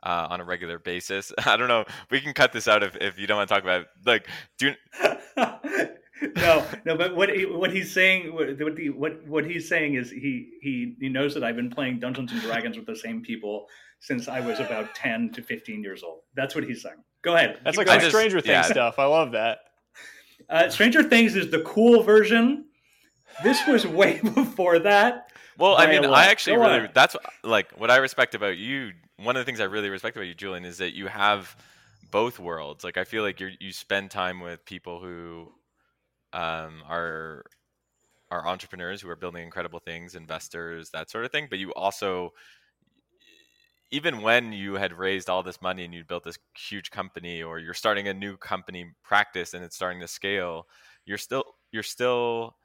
uh, on a regular basis. <laughs> I don't know. We can cut this out if, if you don't want to talk about it. like do. <laughs> no, no, but what he, what he's saying, what he, what what he's saying is he he he knows that I've been playing Dungeons and Dragons with the same people since I was about ten to fifteen years old. That's what he's saying. Go ahead. That's like Stranger Things yeah. stuff. I love that. Uh, Stranger Things is the cool version. This was way <laughs> before that. Well, I mean, I actually Go really on. that's like what I respect about you. One of the things I really respect about you, Julien, is that you have both worlds. Like I feel like you you spend time with people who um, are are entrepreneurs who are building incredible things, investors, that sort of thing. But you also even when you had raised all this money and you built this huge company or you're starting a new company practice and it's starting to scale, you're still you're still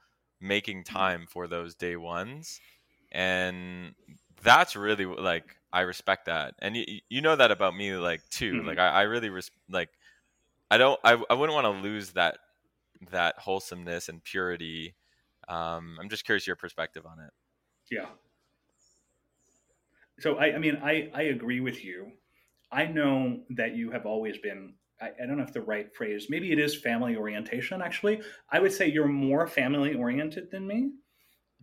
making time for those day ones and that's really like I respect that, and you you know that about me like too. Mm-hmm. Like I, I really res- like I don't I I wouldn't want to lose that that wholesomeness and purity. Um, I'm just curious your perspective on it. Yeah. So I I mean I I agree with you. I know that you have always been I, I don't know if the right phrase maybe it is family orientation actually i would say you're more family oriented than me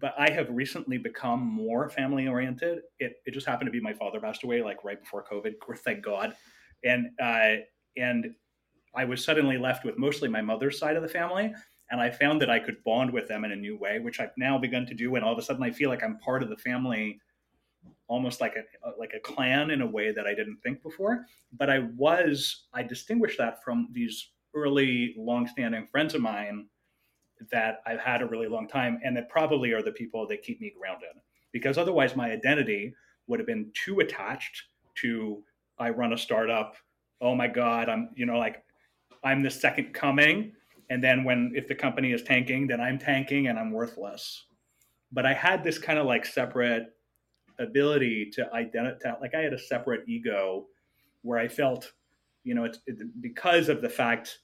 but I have recently become more family oriented. It, it just happened to be my father passed away like right before COVID, <laughs> thank God. And, uh, and I was suddenly left with mostly my mother's side of the family. And I found that I could bond with them in a new way, which I've now begun to do. And all of a sudden I feel like I'm part of the family, almost like a, like a clan in a way that I didn't think before. But I was, I distinguished that from these early longstanding friends of mine that I've had a really long time and that probably are the people that keep me grounded. Because otherwise, my identity would have been too attached to I run a startup. Oh my God, I'm, you know, like I'm the second coming. And then when, if the company is tanking, then I'm tanking and I'm worthless. But I had this kind of like separate ability to identify, like I had a separate ego where I felt, you know, it's it, because of the fact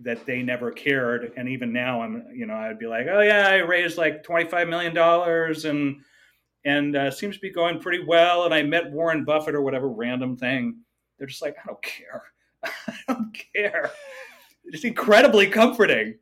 that they never cared. And even now, I'm, you know, I'd be like, oh yeah, I raised like $25 million and, and uh, seems to be going pretty well. And I met Warren Buffett or whatever random thing. They're just like, I don't care. <laughs> I don't care. It's incredibly comforting,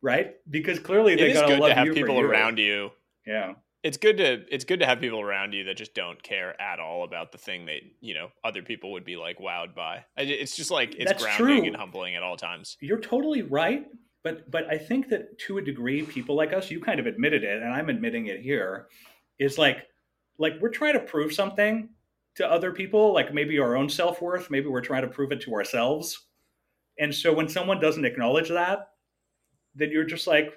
right? Because clearly they got to love to have you people around you. Yeah it's good to it's good to have people around you that just don't care at all about the thing that you know other people would be like wowed by. It's just like it's That's grounding true. and humbling at all times. You're totally right, but but I think that to a degree, people like us, you kind of admitted it, and I'm admitting it here, is like like we're trying to prove something to other people, like maybe our own self worth, maybe we're trying to prove it to ourselves, and so when someone doesn't acknowledge that, then you're just like,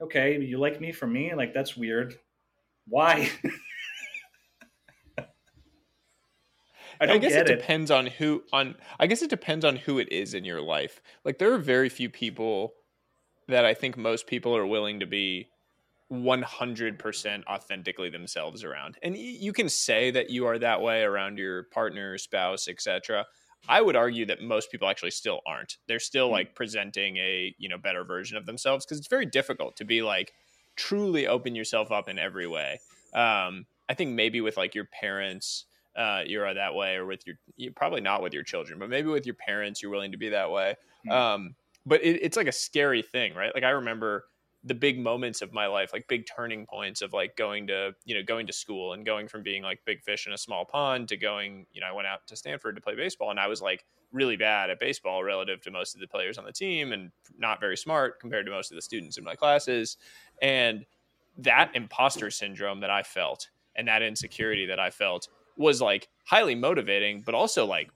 okay, you like me for me, like that's weird why? <laughs> I, I, guess it, it, depends on who on I guess it depends on who it is in your life. Like there are very few people that I think most people are willing to be 100% authentically themselves around. And you can say that you are that way around your partner, spouse, etc. I would argue that most people actually still aren't. They're still hmm. like presenting a, you know, better version of themselves because it's very difficult to be like truly open yourself up in every way. Um, I think maybe with like your parents, uh, you're that way, or with your probably not with your children, but maybe with your parents, you're willing to be that way. Mm-hmm. Um, but it, it's like a scary thing, right? Like I remember the big moments of my life, like big turning points of like going to you know going to school and going from being like big fish in a small pond to going, you know, I went out to Stanford to play baseball, and I was like really bad at baseball relative to most of the players on the team and not very smart compared to most of the students in my classes. And that imposter syndrome that I felt and that insecurity that I felt was like highly motivating, but also like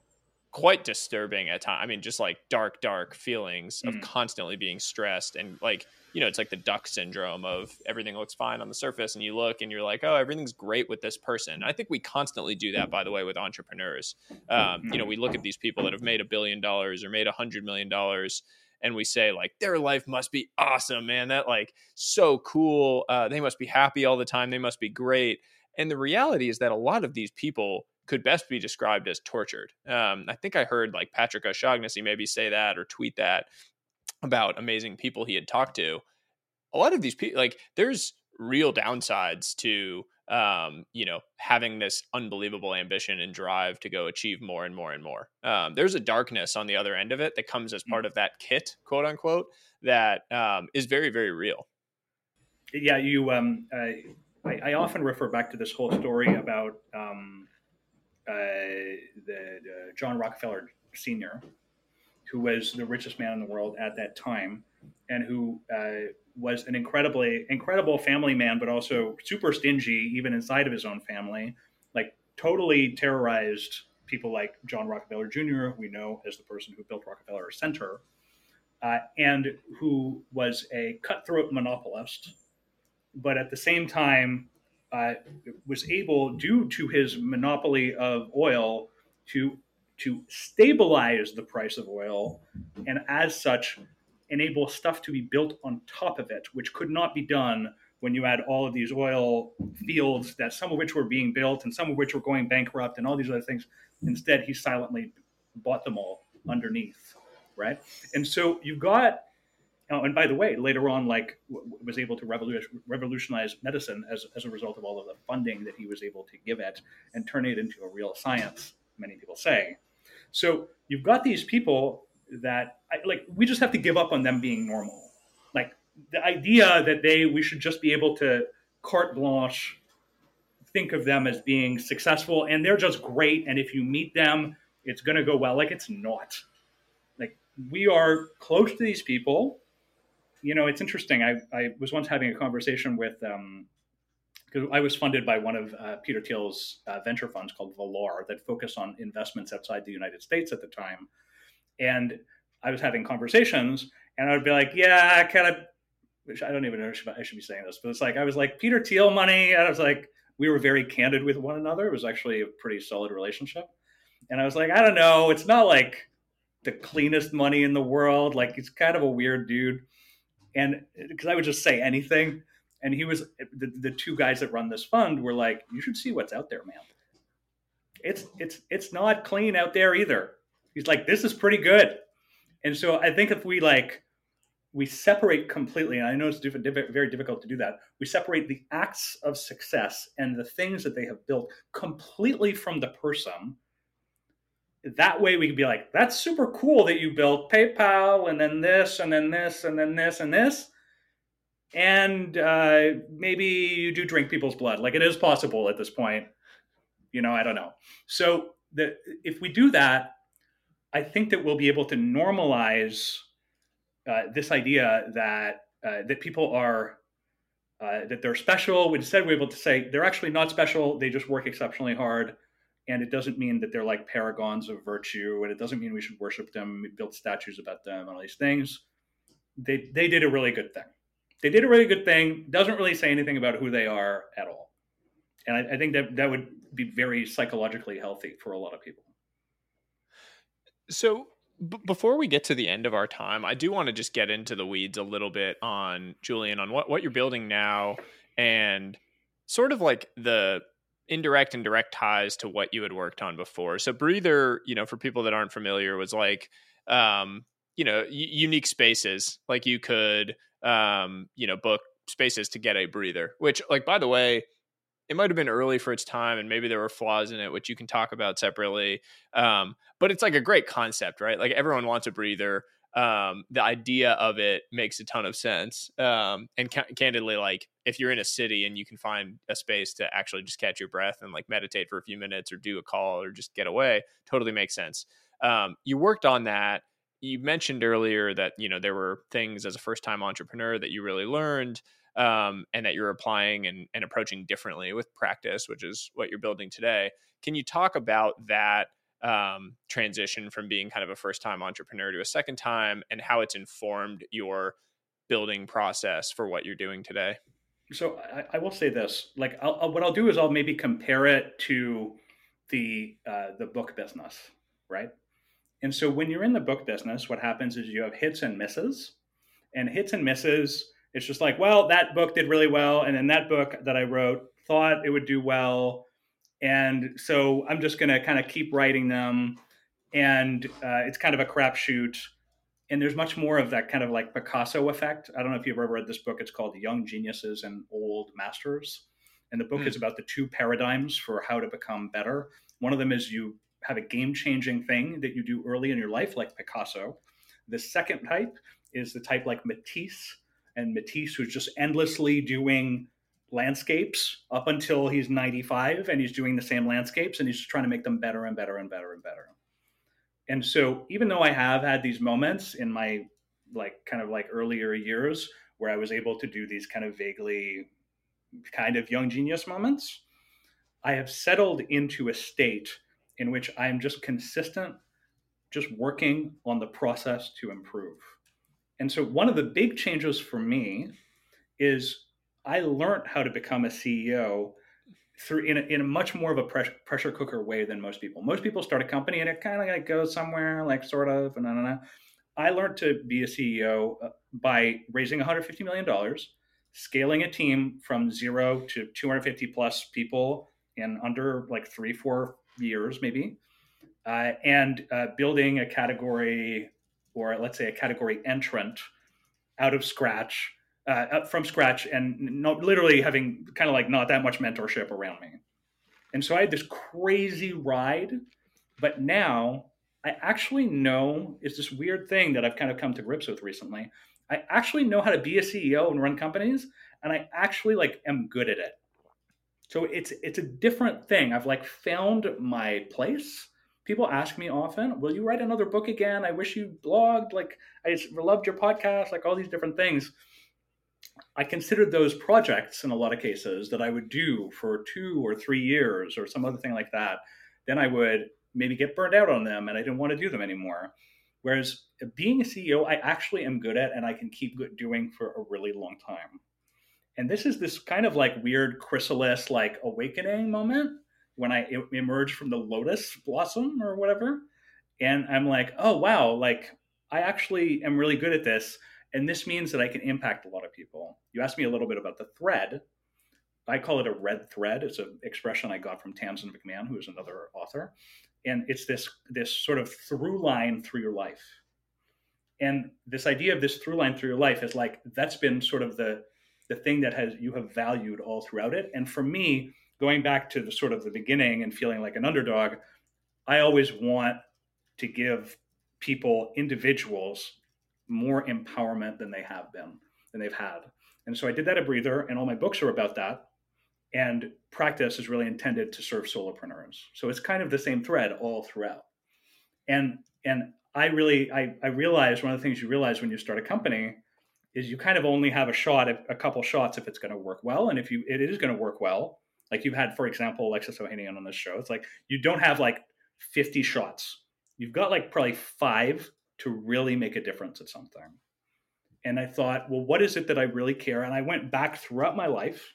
quite disturbing at times. I mean, just like dark, dark feelings of Mhm. constantly being stressed and like, you know, it's like the duck syndrome of everything looks fine on the surface and you look and you're like, oh, everything's great with this person. I think we constantly do that, by the way, with entrepreneurs. Um, you know, we look at these people that have made a billion dollars or made a hundred million dollars and we say like their life must be awesome man. That like so cool. Uh, they must be happy all the time. They must be great. And the reality is that a lot of these people could best be described as tortured. Um, i think i heard like patrick o'shaughnessy maybe say that or tweet that about amazing people he had talked to. A lot of these people like there's real downsides to um, you know, having this unbelievable ambition and drive to go achieve more and more and more. Um, there's a darkness on the other end of it that comes as part of that kit, quote unquote, that um, is very, very real. yeah, you. Um, uh, I, I often refer back to this whole story about um, uh, the, the John Rockefeller Sr., who was the richest man in the world at that time, and who uh, was an incredibly incredible family man, but also super stingy, even inside of his own family. Like totally terrorized people like John Rockefeller Jr., who we know as the person who built Rockefeller Center, uh, and who was a cutthroat monopolist but at the same time uh, was able, due to his monopoly of oil, to to stabilize the price of oil, and as such, enable stuff to be built on top of it, which could not be done when you had all of these oil fields that some of which were being built and some of which were going bankrupt and all these other things. Instead, he silently bought them all underneath, right? And so you've got Oh, and by the way, later on, like w- was able to revolutionize medicine as, as a result of all of the funding that he was able to give it and turn it into a real science. Many people say. So you've got these people that I, like we just have to give up on them being normal. Like the idea that they we should just be able to carte blanche think of them as being successful and they're just great and if you meet them it's going to go well like it's not like we are close to these people you know, it's interesting. I, I was once having a conversation with, because I was funded by one of uh, Peter Thiel's uh, venture funds called Valar that focus on investments outside the United States at the time. And I was having conversations, and I would be like, yeah, kind of, which I don't even know if I should be saying this, but it's like, I was like, Peter Thiel money. And I was like, we were very candid with one another. It was actually a pretty solid relationship. And I was like, I don't know. It's not like the cleanest money in the world. Like, he's kind of a weird dude and uh, because I would just say anything, and he was the, the two guys that run this fund were like, "You should see what's out there, man. It's it's it's not clean out there either." He's like, "This is pretty good," and so I think if we like we separate completely, and I know it's diff- diff- very difficult to do that. We separate the acts of success and the things that they have built completely from the person that way we could be like, that's super cool that you built PayPal and then this and then this and then this and this. And uh, maybe you do drink people's blood. Like it is possible at this point. You know, I don't know. So the, if we do that, I think that we'll be able to normalize uh, this idea that uh, that people are uh, that they're special. Instead, we're able to say they're actually not special. They just work exceptionally hard. And it doesn't mean that they're like paragons of virtue. And it doesn't mean we should worship them build statues about them and all these things. They they did a really good thing. They did a really good thing. Doesn't really say anything about who they are at all. And i, I think that that would be very psychologically healthy for a lot of people So b- before we get to the end of our time, I do want to just get into the weeds a little bit on Julien on what what you're building now and sort of like the indirect and direct ties to what you had worked on before. So breather, you know, for people that aren't familiar, was like um, you know, unique spaces. Like you could um, you know, book spaces to get a breather, which like by the way, it might have been early for its time and maybe there were flaws in it which you can talk about separately um, but it's like a great concept right? Like everyone wants a breather um, the idea of it makes a ton of sense um, and ca- candidly like if you're in a city and you can find a space to actually just catch your breath and like meditate for a few minutes or do a call or just get away totally makes sense. Um, you worked on that. You mentioned earlier that you know there were things as a first time entrepreneur that you really learned um, and that you're applying and, and approaching differently with practice, which is what you're building today. Can you talk about that um, transition from being kind of a first time entrepreneur to a second time and how it's informed your building process for what you're doing today? So I, I will say this: like, I'll, I'll, what I'll do is I'll maybe compare it to the uh, the book business, right? And so when you're in the book business, what happens is you have hits and misses, and hits and misses. It's just like, well, that book did really well, and then that book that I wrote thought it would do well, and so I'm just going to kind of keep writing them, and uh, it's kind of a crapshoot and there's much more of that kind of like Picasso effect. I don't know if you've ever read this book. It's called Young Geniuses and Old Masters. And the book mm. is about the two paradigms for how to become better. One of them is you have a game changing thing that you do early in your life, like Picasso. The second type is the type like Matisse. And Matisse, who's just endlessly doing landscapes up until he's 95 and he's doing the same landscapes and he's just trying to make them better and better and better and better. And so even though i have had these moments in my like kind of like earlier years where i was able to do these kind of vaguely kind of young genius moments i have settled into a state in which i'm just consistent just working on the process to improve and so one of the big changes for me is i learned how to become a ceo through in a, in a much more of a pressure, pressure cooker way than most people. Most people start a company and it kind of like goes somewhere, like sort of, and I I learned to be a CEO uh, by raising 150 million dollars, scaling a team from zero to 250 plus people in under like three, four years, maybe, uh, and uh, building a category or let's say a category entrant out of scratch uh, from scratch and not literally having kind of like not that much mentorship around me. And so I had this crazy ride, but now I actually know it's this weird thing that I've kind of come to grips with recently. I actually know how to be a CEO and run companies, and I actually like am good at it. So it's it's a different thing. I've like found my place. People ask me often, "Will you write another book again? I wish you blogged. Like I loved your podcast. Like all these different things." I considered those projects in a lot of cases that I would do for two or three years or some other thing like that. Then I would maybe get burned out on them and I didn't want to do them anymore. Whereas uh, being a CEO, I actually am good at and I can keep doing for a really long time. And this is this kind of like weird chrysalis, like awakening moment when I emerge from the lotus blossom or whatever. And I'm like, oh, wow, like I actually am really good at this and this means that I can impact a lot of people. You asked me a little bit about the thread. I call it a red thread. It's an expression I got from Tamsin McMahon, who is another author. And it's this, this sort of through line through your life. And this idea of this through line through your life is like that's been sort of the the thing that has you have valued all throughout it. And for me, going back to the sort of the beginning and feeling like an underdog, I always want to give people, individuals, more empowerment than they have been, than they've had. And so I did that at Breather, and all my books are about that. And practice is really intended to serve solopreneurs. So it's kind of the same thread all throughout. And and I really I, I realized one of the things you realize when you start a company is you kind of only have a shot at a couple shots if it's going to work well. And if you it is going to work well, like you've had, for example, Alexis Ohanian on this show, it's like you don't have like 50 shots. You've got like probably five to really make a difference at something. And I thought, well, what is it that I really care? And I went back throughout my life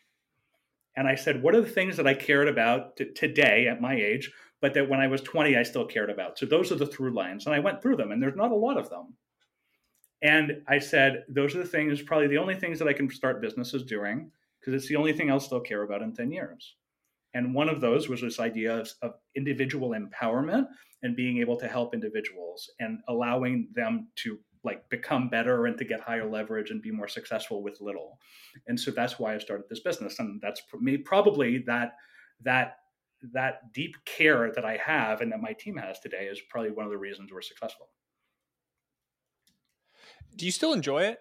and I said, what are the things that I cared about t- today at my age, but that when I was 20, I still cared about? So those are the through lines. And I went through them, and there's not a lot of them. And I said, those are the things, probably the only things that I can start businesses doing, because it's the only thing else they'll care about in 10 years. And one of those was this idea of, of, individual empowerment and being able to help individuals and allowing them to like become better and to get higher leverage and be more successful with little. And so that's why I started this business. And that's probably that that that deep care that I have and that my team has today is probably one of the reasons we're successful. Do you still enjoy it?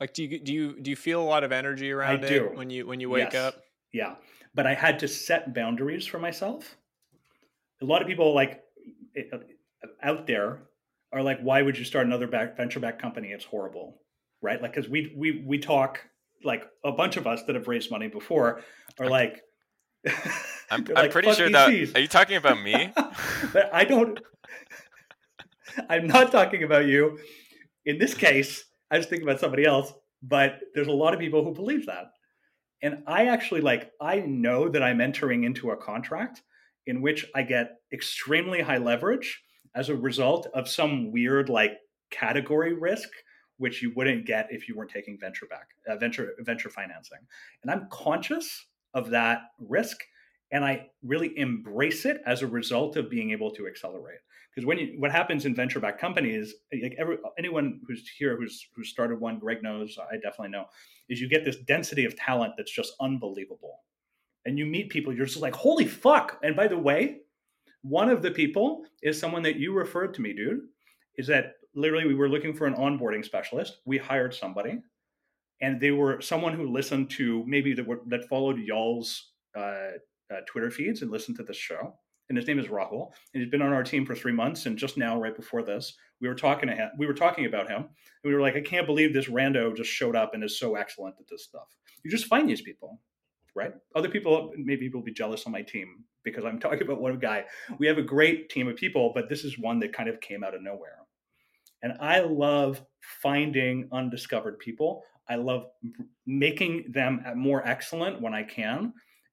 Like do you do you do you feel a lot of energy around I it do. when you when you wake yes. up? Yeah but I had to set boundaries for myself. A lot of people like uh, out there are like, why would you start another back, venture back company? It's horrible, right? Like, because we we we talk like a bunch of us that have raised money before are like, <laughs> I'm, <laughs> I'm like, pretty sure that. VCs." Are you talking about me? <laughs> but I don't. I'm not talking about you. In this case, I was thinking about somebody else. But there's a lot of people who believe that, and I actually like. I know that I'm entering into a contract in which I get extremely high leverage as a result of some weird like category risk which you wouldn't get if you weren't taking venture back uh, venture venture financing and i'm conscious of that risk and i really embrace it as a result of being able to accelerate because when you what happens in venture backed companies like every, anyone who's here who's who's started one greg knows i definitely know is you get this density of talent that's just unbelievable. And you meet people you're just like holy fuck! And by the way one of the people is someone that you referred to me dude is that literally we were looking for an onboarding specialist. We hired somebody and they were someone who listened to maybe that, that followed y'all's uh, uh, twitter feeds and listened to the show and his name is rahul and he's been on our team for three months and just now right before this we were talking to him we were talking about him and we were like i can't believe this rando just showed up and is so excellent at this stuff you just find these people right? Other people, maybe people will be jealous on my team because I'm <laughs> talking about one guy. We have a great team of people, but this is one that kind of came out of nowhere. And I love finding undiscovered people. I love making them more excellent when I can.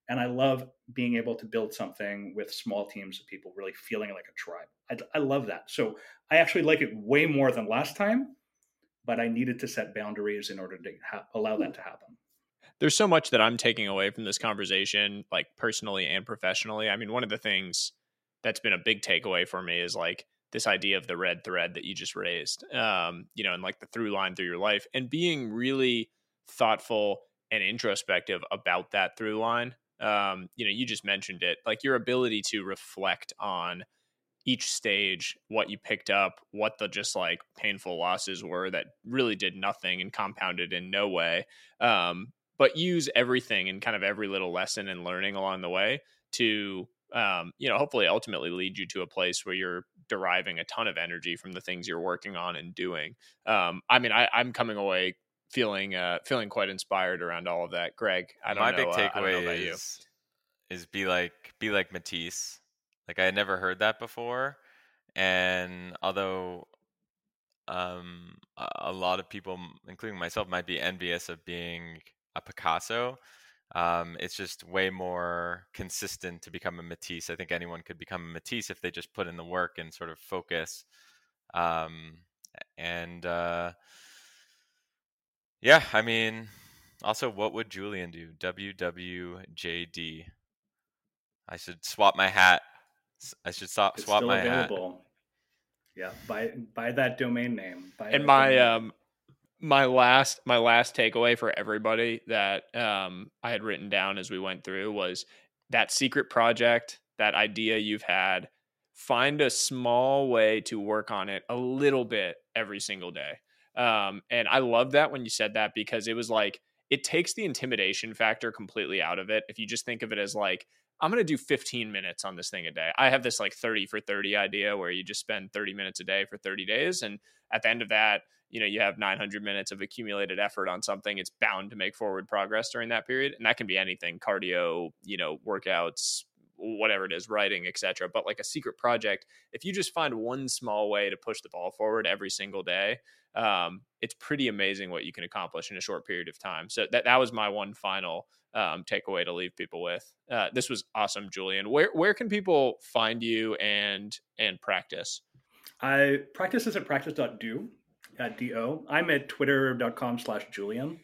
And I love being able to build something with small teams of people really feeling like a tribe. I, I love that. So I actually like it way more than last time, but I needed to set boundaries in order to ha- allow that to happen there's so much that I'm taking away from this conversation, like personally and professionally. I mean, one of the things that's been a big takeaway for me is like this idea of the red thread that you just raised, um, you know, and like the through line through your life and being really thoughtful and introspective about that through line. Um, you know, you just mentioned it, like your ability to reflect on each stage, what you picked up, what the just like painful losses were that really did nothing and compounded in no way. Um, but use everything and kind of every little lesson and learning along the way to um, you know hopefully ultimately lead you to a place where you're deriving a ton of energy from the things you're working on and doing um, i mean I, i'm coming away feeling uh, feeling quite inspired around all of that greg i don't know. my know, big uh, takeaway is is be like be like matisse like i had never heard that before and although um, a lot of people including myself might be envious of being a Picasso. Um, it's just way more consistent to become a Matisse. I think anyone could become a Matisse if they just put in the work and sort of focus. Um, and uh, yeah, I mean, also, what would Julien do? WWJD. I should swap my hat. I should swap, it's swap still my available. hat. Yeah, buy buy that domain name. Buy and my name. um my last my last takeaway for everybody that um, I had written down as we went through was that secret project, that idea you've had. Find a small way to work on it a little bit every single day. Um, and I love that when you said that because it was like it takes the intimidation factor completely out of it. If you just think of it as like I'm going to do 15 minutes on this thing a day. I have this like 30 for 30 idea where you just spend 30 minutes a day for 30 days. And at the end of that, you know, you have 900 minutes of accumulated effort on something. It's bound to make forward progress during that period. And that can be anything cardio, you know, workouts, whatever it is, writing, etc. But like a secret project, if you just find one small way to push the ball forward every single day, um, it's pretty amazing what you can accomplish in a short period of time. So that that was my one final um, takeaway to leave people with. Uh, this was awesome, Julien. Where where can people find you and and practice? I practice is at practice.do at do. I'm at twitter.com slash Julien.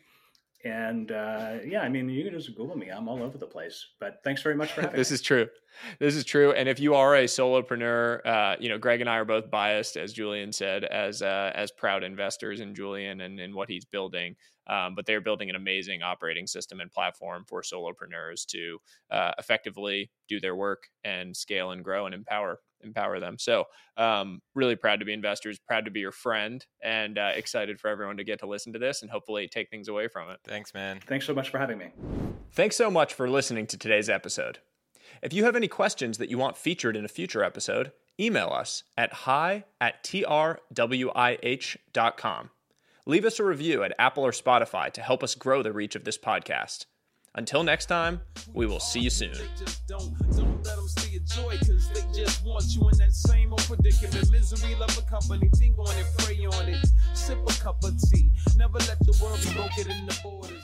And uh, yeah, I mean, you can just Google me. I'm all over the place. But thanks very much for having <laughs> this me. is true. This is true. And if you are a solopreneur, uh, you know, Greg and I are both biased, as Julien said, as uh, as proud investors in Julien and in what he's building. Um, but they're building an amazing operating system and platform for solopreneurs to uh, effectively do their work and scale and grow and empower empower them. So, um, really proud to be investors, proud to be your friend, and uh, excited for everyone to get to listen to this and hopefully take things away from it. Thanks, man. Thanks so much for having me. Thanks so much for listening to today's episode. If you have any questions that you want featured in a future episode, email us at hi at trwih.com. Leave us a review at Apple or Spotify to help us grow the reach of this podcast. Until next time, we will see you soon joy, cause they just want you in that same old predicament. Misery, love a company, think on it, pray on it. Sip a cup of tea. Never let the world be broken in the borders.